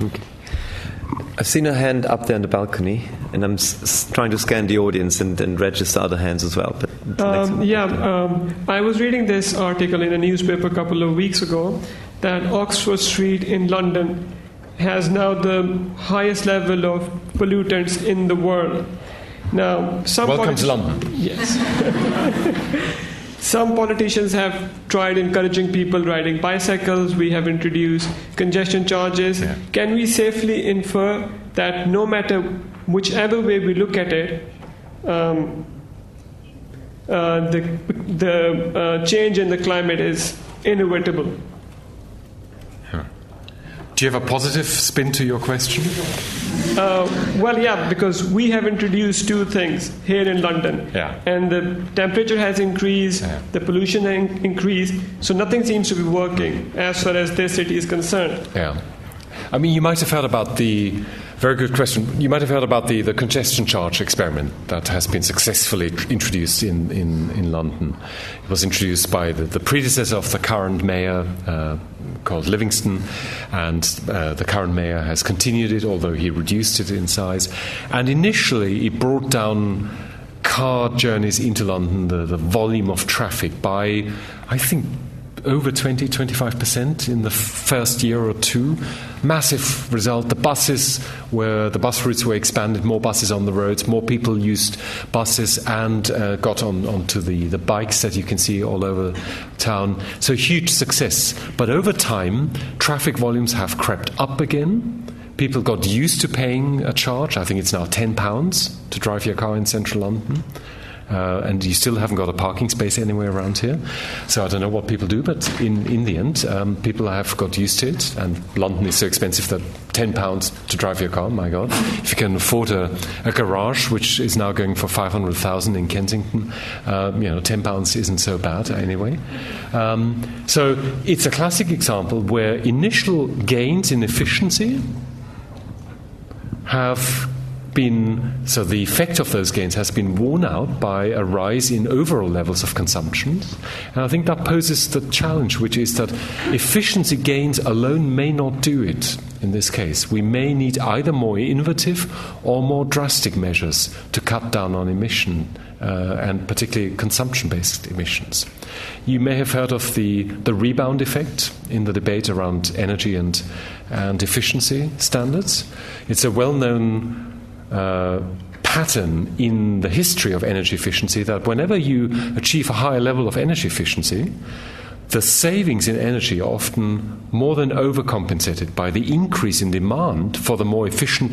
Okay. I've seen a hand up there on the balcony, and I'm s- trying to scan the audience and, and, register other hands as well. But um, yeah, um, I was reading this article in a newspaper a couple of weeks ago that Oxford Street in London has now the highest level of pollutants in the world. Now, some welcome to London. Yes. Some politicians have tried encouraging people riding bicycles. We have introduced congestion charges. Yeah. Can we safely infer that no matter whichever way we look at it, um, uh, the, the uh, change in the climate is inevitable? Do you have a positive spin to your question? Uh, well, yeah, because we have introduced two things here in London. Yeah. And the temperature has increased, yeah. the pollution has increased, so nothing seems to be working as far as this city is concerned. Yeah. I mean, you might have heard about the very good question. You might have heard about the, the congestion charge experiment that has been successfully introduced in, in, in London. It was introduced by the, the predecessor of the current mayor, uh, called Livingstone, and uh, the current mayor has continued it, although he reduced it in size. And initially, it brought down car journeys into London, the, the volume of traffic, by, I think, over 20, 25% in the first year or two. Massive result. The buses were, the bus routes were expanded, more buses on the roads, more people used buses and uh, got on onto the, the bikes that you can see all over town. So huge success. But over time, traffic volumes have crept up again. People got used to paying a charge. I think it's now £10 to drive your car in central London uh, and you still haven't got a parking space anywhere around here. So I don't know what people do, but in, in the end, um, people have got used to it, and London is so expensive that ten pounds to drive your car. My God, if you can afford a, a garage, which is now going for five hundred thousand in Kensington, uh, you know, ten pounds isn't so bad anyway. Um, so it's a classic example where initial gains in efficiency have been so the effect of those gains has been worn out by a rise in overall levels of consumption. And I think that poses the challenge, which is that efficiency gains alone may not do it in this case. We may need either more innovative or more drastic measures to cut down on emission. Uh, and particularly consumption based emissions. You may have heard of the, the rebound effect in the debate around energy and, and efficiency standards. It's a well known uh, pattern in the history of energy efficiency that whenever you achieve a higher level of energy efficiency, the savings in energy are often more than overcompensated by the increase in demand for the more efficient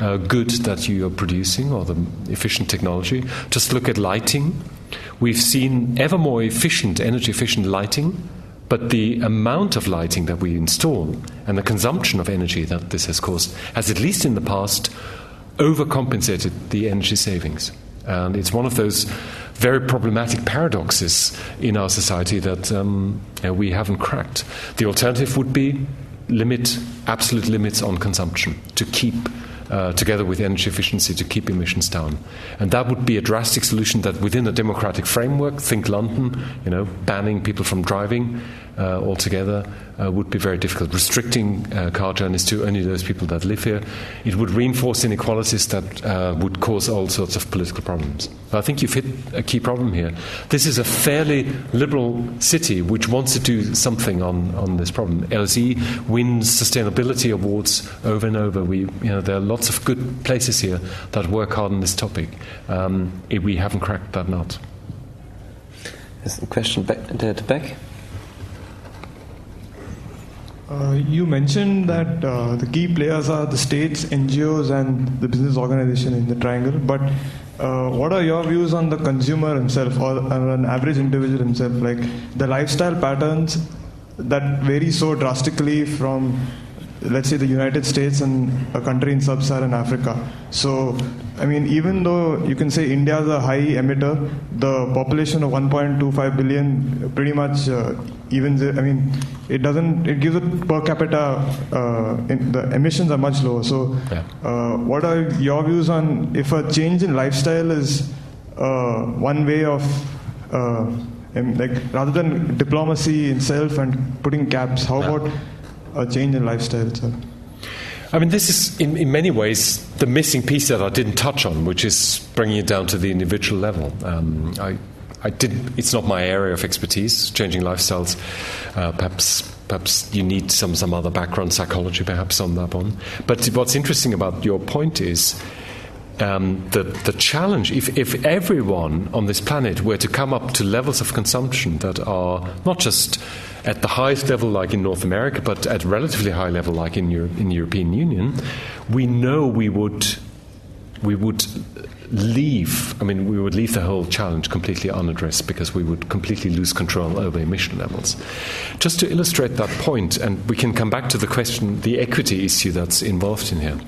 uh, good that you are producing or the efficient technology. Just look at lighting. We've seen ever more efficient, energy efficient lighting, but the amount of lighting that we install and the consumption of energy that this has caused has, at least in the past, overcompensated the energy savings. And it's one of those very problematic paradoxes in our society that um, we haven't cracked. The alternative would be limit absolute limits on consumption to keep uh, together with energy efficiency to keep emissions down. And that would be a drastic solution that within a democratic framework, think London, you know, banning people from driving uh, altogether uh, would be very difficult. Restricting uh, car journeys to only those people that live here, it would reinforce inequalities that uh, would cause all sorts of political problems. I think you've hit a key problem here. This is a fairly liberal city which wants to do something on, on this problem. LSE wins sustainability awards over and over. We, you know, there are lots of good places here that work hard on this topic. Um, we haven't cracked that nut. There's a question back there at the back. Uh, you mentioned that uh, the key players are the states, NGOs, and the business organization in the triangle. But uh, what are your views on the consumer himself or an average individual himself? Like the lifestyle patterns that vary so drastically from let's say the United States and a country in sub-Saharan Africa. So, I mean, even though you can say India is a high emitter, the population of 1.25 billion pretty much uh, evens. I mean, it doesn't. It gives it per capita. Uh, the emissions are much lower. So, yeah. uh, what are your views on if a change in lifestyle is uh, one way of uh, like rather than diplomacy itself and putting caps? How yeah. about a change lifestyle itself? I mean, this is in, in many ways the missing piece that I didn't touch on, which is bringing it down to the individual level. Um, I, I did. It's not my area of expertise. Changing lifestyles, uh, perhaps. Perhaps you need some, some other background psychology, perhaps on that one. But what's interesting about your point is um, the, the challenge, if, if everyone on this planet were to come up to levels of consumption that are not just at the highest level, like in North America, but at relatively high level, like in, Europe, in the European Union, we know we would we would leave. I mean, we would leave the whole challenge completely unaddressed because we would completely lose control over emission levels. Just to illustrate that point, and we can come back to the question, the equity issue that's involved in here.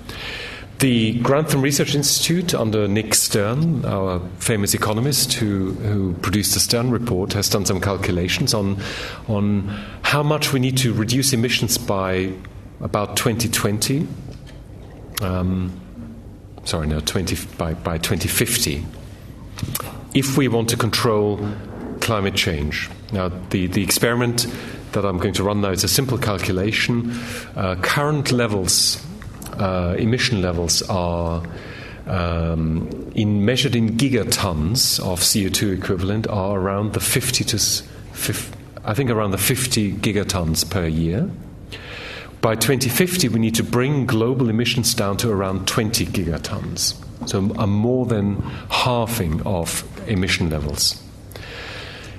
The Grantham Research Institute, under Nick Stern, our famous economist who, who produced the Stern report, has done some calculations on, on how much we need to reduce emissions by about 2020. Um, sorry, no, 20, by, by 2050, if we want to control climate change. Now, the, the experiment that I'm going to run now is a simple calculation. Uh, current levels uh, emission levels are um, in measured in gigatons of CO2 equivalent are around the 50 to I think around the 50 gigatons per year. By 2050, we need to bring global emissions down to around 20 gigatons. So, a more than halving of emission levels.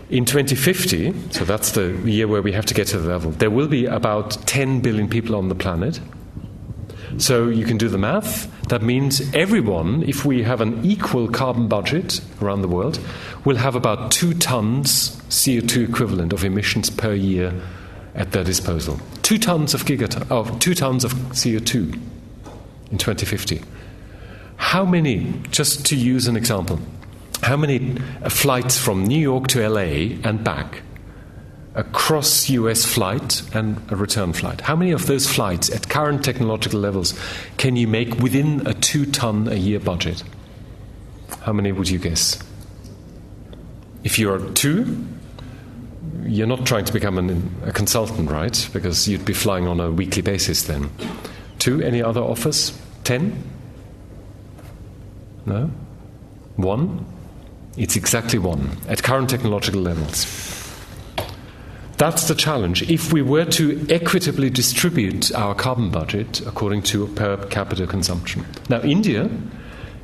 In 2050, so that's the year where we have to get to the level, there will be about 10 billion people on the planet. So you can do the math. That means everyone, if we have an equal carbon budget around the world, will have about two tons CO2 equivalent of emissions per year at their disposal. Two tons of of two tons of CO2 in 2050. How many, just to use an example, how many flights from New York to LA and back, a cross US flight and a return flight, how many of those flights at current technological levels can you make within a two ton a year budget? How many would you guess? If you're two, you're not trying to become an, a consultant, right? Because you'd be flying on a weekly basis then. Two, any other offers? Ten? No? One? It's exactly one at current technological levels. That's the challenge. If we were to equitably distribute our carbon budget according to per capita consumption. Now, India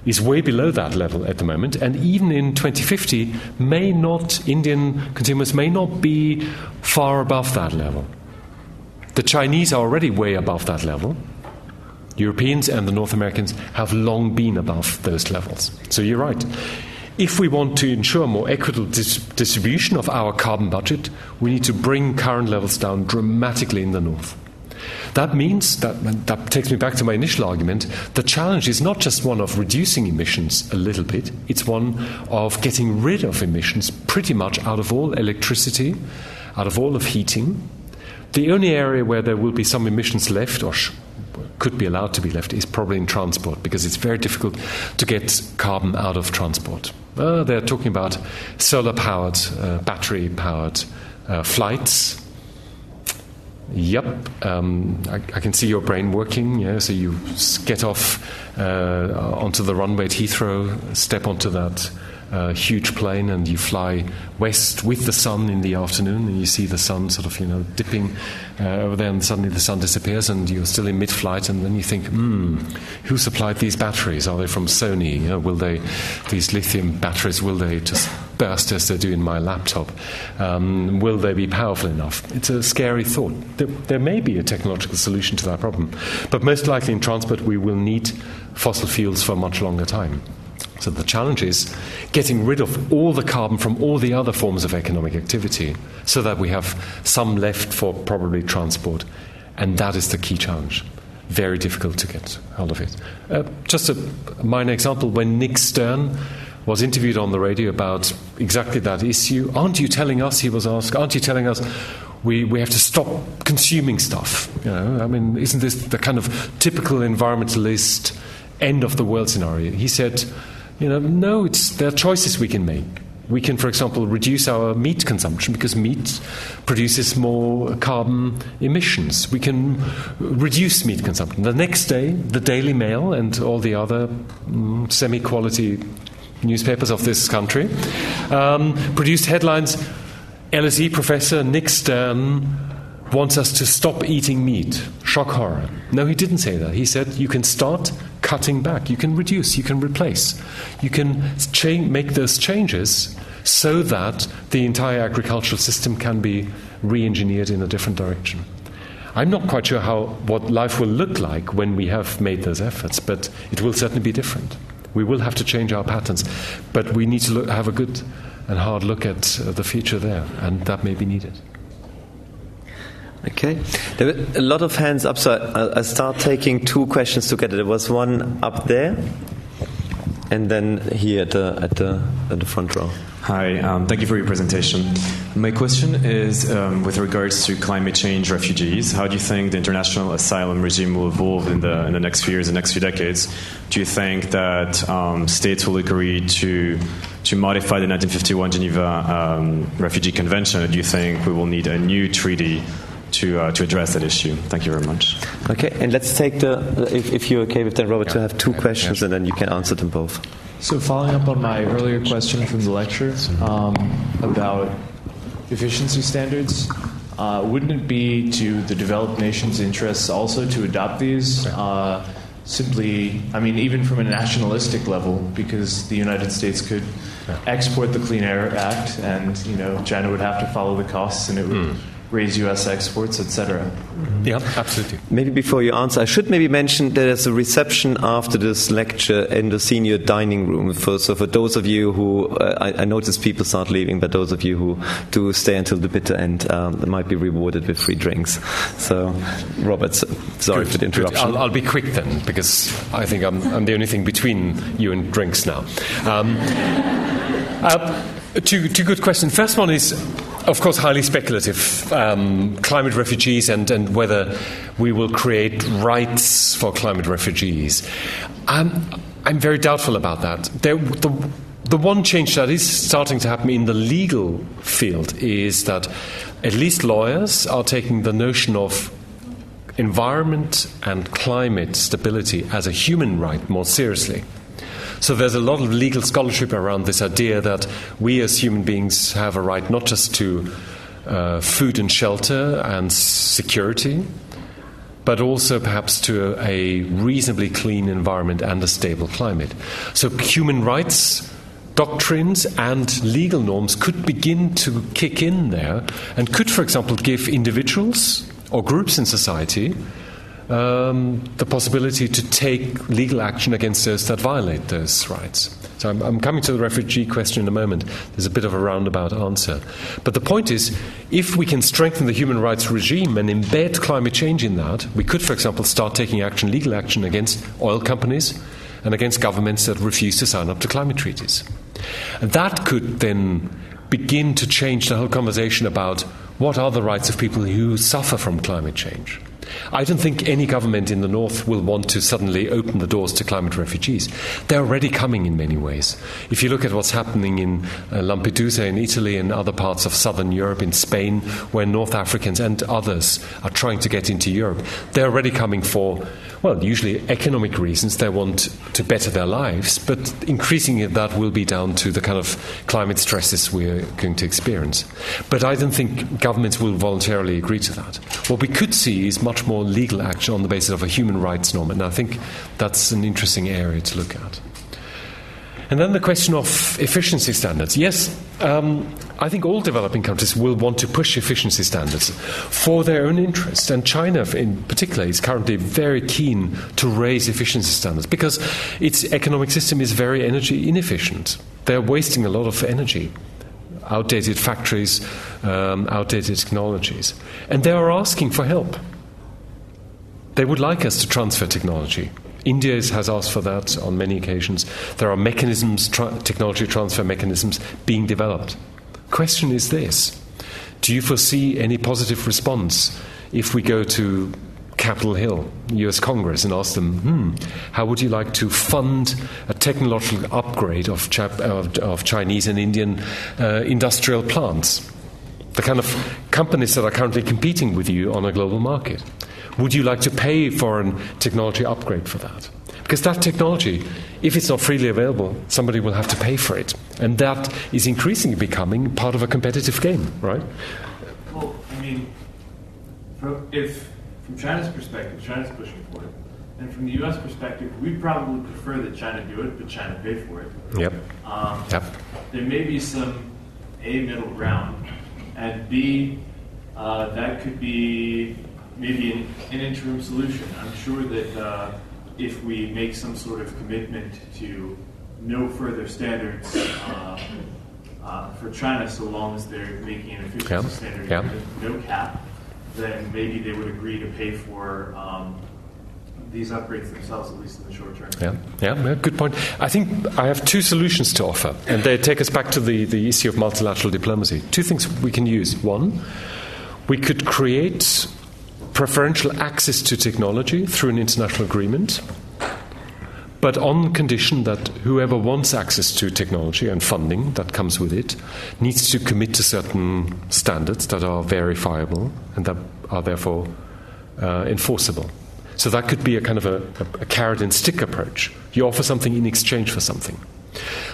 is way below that level at the moment, and even in 2050, may not, Indian consumers may not be far above that level. The Chinese are already way above that level. Europeans and the North Americans have long been above those levels. So you're right. If we want to ensure more equitable dis- distribution of our carbon budget, we need to bring current levels down dramatically in the north. That means that, that takes me back to my initial argument. The challenge is not just one of reducing emissions a little bit, it's one of getting rid of emissions pretty much out of all electricity, out of all of heating. The only area where there will be some emissions left, or sh- could be allowed to be left, is probably in transport because it's very difficult to get carbon out of transport. Uh, they're talking about solar powered, uh, battery powered uh, flights. Yep, um, I, I, can see your brain working. Yeah, so you get off uh, onto the runway at Heathrow, step onto that uh, huge plane and you fly west with the sun in the afternoon and you see the sun sort of you know dipping uh, over there and suddenly the sun disappears and you're still in mid-flight and then you think hmm who supplied these batteries? Are they from Sony? You know, will they these lithium batteries will they just burst as they do in my laptop? Um, will they be powerful enough? It's a scary thought. There, there may be a technological solution to that problem but most likely in transport we will need fossil fuels for a much longer time so the challenge is getting rid of all the carbon from all the other forms of economic activity so that we have some left for probably transport. And that is the key challenge. Very difficult to get hold of it. Uh, just a minor example when Nick Stern was interviewed on the radio about exactly that issue. Aren't you telling us, he was asked, aren't you telling us we, we have to stop consuming stuff? You know, I mean, isn't this the kind of typical environmentalist end of the world scenario? He said, you know, no, it's, there are choices we can make. We can, for example, reduce our meat consumption because meat produces more carbon emissions. We can reduce meat consumption. The next day, the Daily Mail and all the other mm, semi quality newspapers of this country um, produced headlines LSE professor Nick Stern wants us to stop eating meat. Shock horror. No, he didn't say that. He said you can start cutting back, you can reduce, you can replace, you can cha- make those changes so that the entire agricultural system can be re engineered in a different direction. I'm not quite sure how, what life will look like when we have made those efforts, but it will certainly be different. We will have to change our patterns, but we need to look, have a good and hard look at uh, the future there, and that may be needed. Okay. There were a lot of hands up, so I'll start taking two questions together. There was one up there, and then here at the, at the, at the front row. Hi, um, thank you for your presentation. My question is um, with regards to climate change refugees. How do you think the international asylum regime will evolve in the, in the next few years, the next few decades? Do you think that um, states will agree to, to modify the 1951 Geneva um, Refugee Convention, or do you think we will need a new treaty to, uh, to address that issue. Thank you very much. Okay, and let's take the, if, if you're okay with that, Robert, yeah. to have two questions yeah. and then you can answer them both. So, following up on my earlier question from the lecture um, about efficiency standards, uh, wouldn't it be to the developed nations' interests also to adopt these? Uh, simply, I mean, even from a nationalistic level, because the United States could export the Clean Air Act, and you know, China would have to follow the costs, and it would. Mm raise U.S. exports, etc. Yeah, absolutely. Maybe before you answer, I should maybe mention there's a reception after this lecture in the senior dining room. For, so for those of you who, uh, I, I notice people start leaving, but those of you who do stay until the bitter end um, might be rewarded with free drinks. So, Robert, sorry good, for the interruption. I'll, I'll, be quick then, because I think I'm, I'm, the only thing between you and drinks now. Um, uh, two, two good questions. First one is of course, highly speculative. Um, climate refugees and, and whether we will create rights for climate refugees. Um, I'm very doubtful about that. There, the, the one change that is starting to happen in the legal field is that at least lawyers are taking the notion of environment and climate stability as a human right more seriously. So there's a lot of legal scholarship around this idea that we as human beings have a right not just to uh, food and shelter and security, but also perhaps to a, a reasonably clean environment and a stable climate. So human rights doctrines and legal norms could begin to kick in there and could, for example, give individuals or groups in society um, the possibility to take legal action against those that violate those rights. So I'm, I'm, coming to the refugee question in a moment. There's a bit of a roundabout answer. But the point is, if we can strengthen the human rights regime and embed climate change in that, we could, for example, start taking action, legal action against oil companies and against governments that refuse to sign up to climate treaties. And that could then begin to change the whole conversation about what are the rights of people who suffer from climate change. I don't think any government in the north will want to suddenly open the doors to climate refugees. They're already coming in many ways. If you look at what's happening in uh, Lampedusa in Italy and other parts of southern Europe, in Spain, where North Africans and others are trying to get into Europe, they're already coming for well, usually economic reasons. They want to better their lives, but increasingly that will be down to the kind of climate stresses we're going to experience. But I don't think governments will voluntarily agree to that. What we could see is much more legal action on the basis of a human rights norm, and I think that's an interesting area to look at. And then the question of efficiency standards. Yes, um, I think all developing countries will want to push efficiency standards for their own interest. And China, in particular, is currently very keen to raise efficiency standards because its economic system is very energy inefficient. They're wasting a lot of energy. Outdated factories, um, outdated technologies. And they are asking for help. They would like us to transfer technology. India has asked for that on many occasions. There are mechanisms, tra- technology transfer mechanisms being developed. Question is this Do you foresee any positive response if we go to Capitol Hill, US Congress, and ask them, hmm, how would you like to fund a technological upgrade of, of, of Chinese and Indian uh, industrial plants? The kind of companies that are currently competing with you on a global market. Would you like to pay for a technology upgrade for that? Because that technology, if it's not freely available, somebody will have to pay for it. And that is increasingly becoming part of a competitive game, right? Well, I mean, if from China's perspective, China's pushing for it. And from the U.S. perspective, we probably prefer that China do it, but China pay for it. Yep. Um, yep. There may be some A middle ground, and B, uh, that could be maybe an, an, interim solution. I'm sure that uh, if we make some sort of commitment to no further standards uh, uh, for China, so long as they're making an efficiency yeah. standard yeah. with no cap, then maybe they would agree to pay for um, these upgrades themselves, at least in the short term. Yeah, yeah, good point. I think I have two solutions to offer, and they take us back to the, the issue of multilateral diplomacy. Two things we can use. One, we could create preferential access to technology through an international agreement, but on condition that whoever wants access to technology and funding that comes with it needs to commit to certain standards that are verifiable and that are therefore uh, enforceable. So that could be a kind of a, a, a carrot and stick approach. You offer something in exchange for something.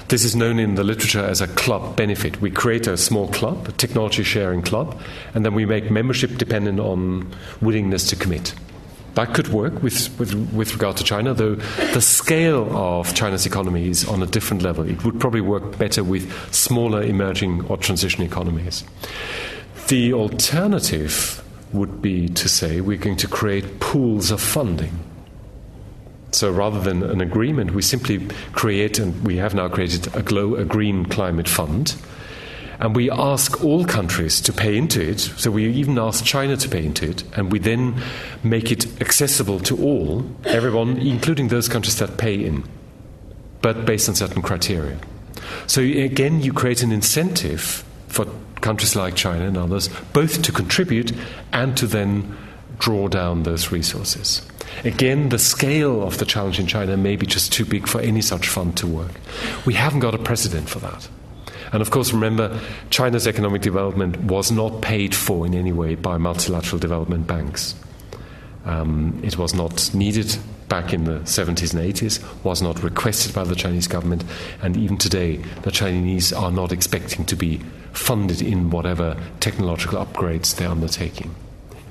This is known in the literature as a club benefit. We create a small club, a technology sharing club, and then we make membership dependent on willingness to commit. That could work with, with, with regard to China, though the scale of China's economy is on a different level. It would probably work better with smaller emerging or transition economies. The alternative would be to say we're going to create pools of funding. So rather than an agreement, we simply create, and we have now created a, glow, a green climate fund and we ask all countries to pay into it. So we even ask China to pay into it, and we then make it accessible to all, everyone, including those countries that pay in, but based on certain criteria. So again, you create an incentive for countries like China and others both to contribute and to then draw down those resources. Again, the scale of the challenge in China may be just too big for any such fund to work. We haven't got a precedent for that. And of course, remember, China's economic development was not paid for in any way by multilateral development banks. Um, it was not needed back in the 70s and 80s, was not requested by the Chinese government, and even today, the Chinese are not expecting to be funded in whatever technological upgrades they're undertaking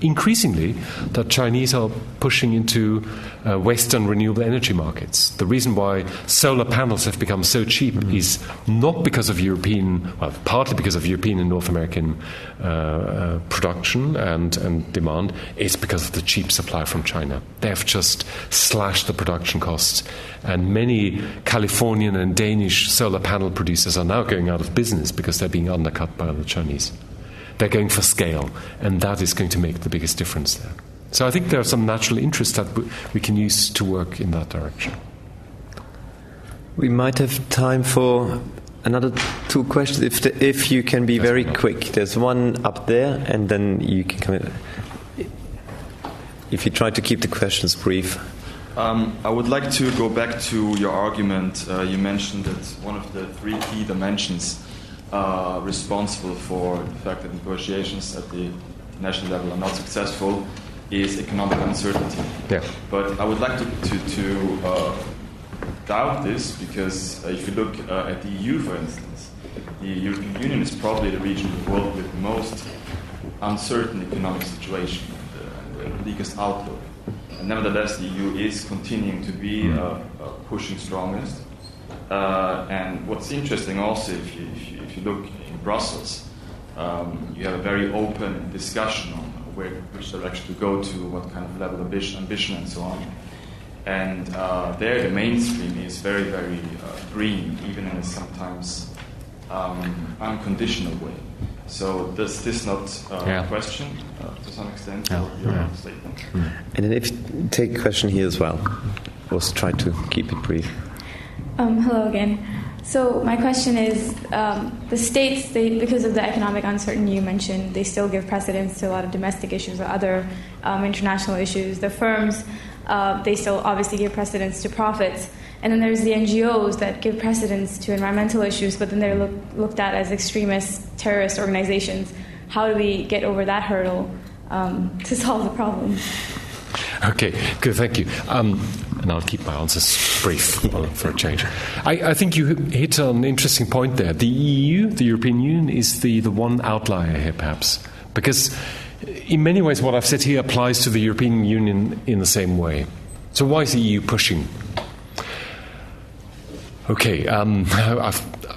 increasingly the Chinese are pushing into uh, Western renewable energy markets. The reason why solar panels have become so cheap mm-hmm. is not because of European, well, partly because of European and North American uh, uh, production and, and demand, it's because of the cheap supply from China. They have just slashed the production costs, and many Californian and Danish solar panel producers are now going out of business because they're being undercut by the Chinese. They're going for scale, and that is going to make the biggest difference there. So I think there are some natural interests that we can use to work in that direction. We might have time for another two questions if, the, if you can be very quick. There's one up there, and then you can come in. If you try to keep the questions brief. Um, I would like to go back to your argument. Uh, you mentioned that one of the three key dimensions uh, responsible for the fact that negotiations at the national level are not successful is economic uncertainty. Yeah. But I would like to, to, to uh, doubt this because uh, if you look uh, at the EU, for instance, the European Union is probably the region of the world with the most uncertain economic situation and the, and the weakest outlook. And nevertheless, the EU is continuing to be hmm. uh, uh, and what's interesting also, if you, if you if you look in Brussels, um, you have a very open discussion on where, which direction to go to, what kind of level of ambition, ambition and so on. And uh, there, the mainstream is very, very uh, green, even in a sometimes um, unconditional way. So does this not uh, yeah. question, uh, to some extent, yeah. your, yeah. statement? Mm. And then if take a question here as well, also try to keep it brief. Um, hello again. So my question is, um, the states, they, because of the economic uncertainty you mentioned, they still give precedence to a lot of domestic issues or other um, international issues. The firms, uh, they still obviously give precedence to profits. And then there's the NGOs that give precedence to environmental issues, but then they're look, looked at as extremist terrorist organizations. How do we get over that hurdle um, to solve the problem? Okay, good, thank you. Um, and I'll keep my answers brief for a change. I, I, think you hit an interesting point there. The EU, the European Union, is the, the one outlier here, perhaps, because in many ways what I've said here applies to the European Union in the same way. So why is the EU pushing? Okay, um, i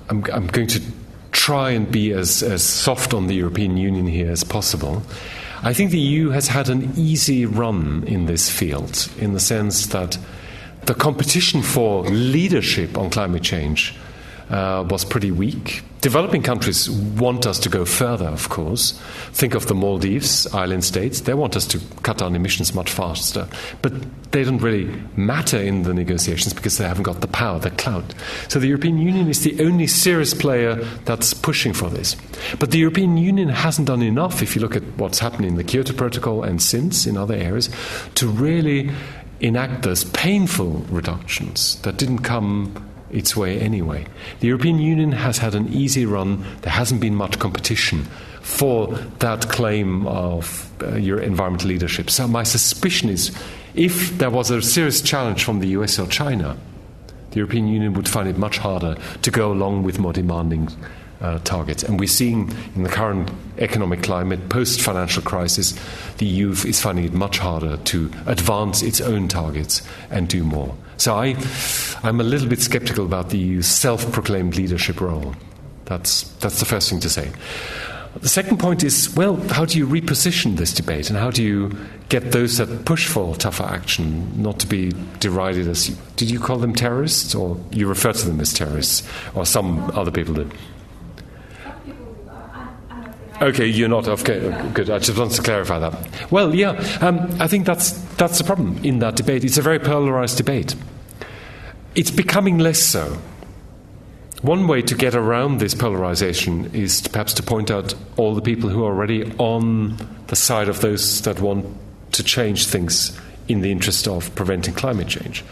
am going to try and be as, as soft on the European Union here as possible. I think the EU has had an easy run in this field in the sense that the competition for leadership on climate change uh, was pretty weak. Developing countries want us to go further, of course. Think of the Maldives, island states. They want us to cut down emissions much faster. But they don't really matter in the negotiations because they haven't got the power, the clout. So the European Union is the only serious player that's pushing for this. But the European Union hasn't done enough, if you look at what's happened in the Kyoto Protocol and since in other areas, to really enact those painful reductions that didn't come its way anyway. The European Union has had an easy run, there hasn't been much competition for that claim of uh, your environmental leadership. So, my suspicion is if there was a serious challenge from the US or China, the the European Union would find it much harder to go along with more demanding uh, targets. And we're seeing in the current economic climate, post financial crisis, the EU is finding it much harder to advance its own targets and do more. So I, I'm a little bit skeptical about the EU's self proclaimed leadership role. That's, that's the first thing to say. The second point is well, how do you reposition this debate and how do you get those that push for tougher action not to be derided as did you call them terrorists or you refer to them as terrorists or some other people did? Okay, you're not. Okay, good. I just want to clarify that. Well, yeah, um, I think that's that's the problem in that debate. It's a very polarized debate. It's becoming less so. One way to get around this polarization is to perhaps to point out all the people who are already on the side of those that want to change things in the interest of preventing climate change.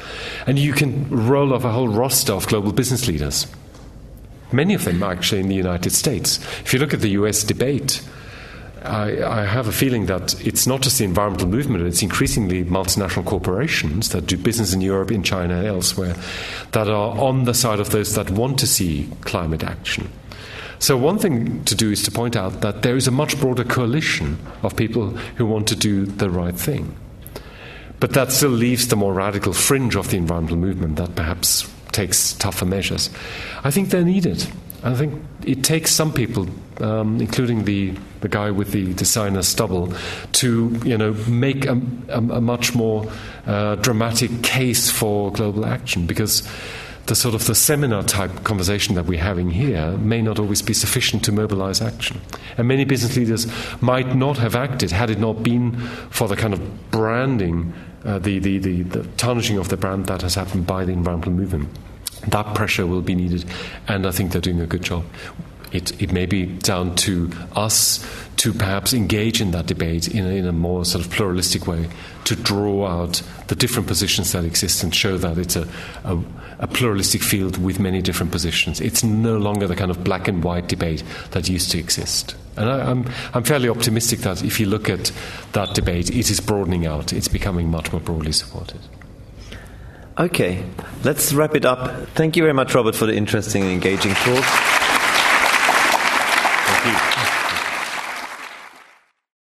And you can roll off a whole roster of global business leaders Many of them actually in the United States. If you look at the US debate, I, I, have a feeling that it's not just the environmental movement, it's increasingly multinational corporations that do business in Europe, in China, and elsewhere that are on the side of those that want to see climate action. So, one thing to do is to point out that there is a much broader coalition of people who want to do the right thing. But that still leaves the more radical fringe of the environmental movement that perhaps takes tougher measures. I think they're needed. I think it takes some people, um, including the, the guy with the designer stubble, to you know make a, a, a much more uh, dramatic case for global action because the sort of the seminar type conversation that we're having here may not always be sufficient to mobilize action. And many business leaders might not have acted had it not been for the kind of branding, uh, the, the, the, the tarnishing of the brand that has happened by the environmental movement. That pressure will be needed, and I think they're doing a good job. It, it may be down to us to perhaps engage in that debate in a, in a more sort of pluralistic way, to draw out the different positions that exist and show that it's a, a, a, pluralistic field with many different positions. It's no longer the kind of black and white debate that used to exist. And I, I'm, I'm fairly optimistic that if you look at that debate, it is broadening out, it's becoming much more broadly supported. Okay, let's wrap it up. Thank you very much, Robert, for the interesting and engaging talk.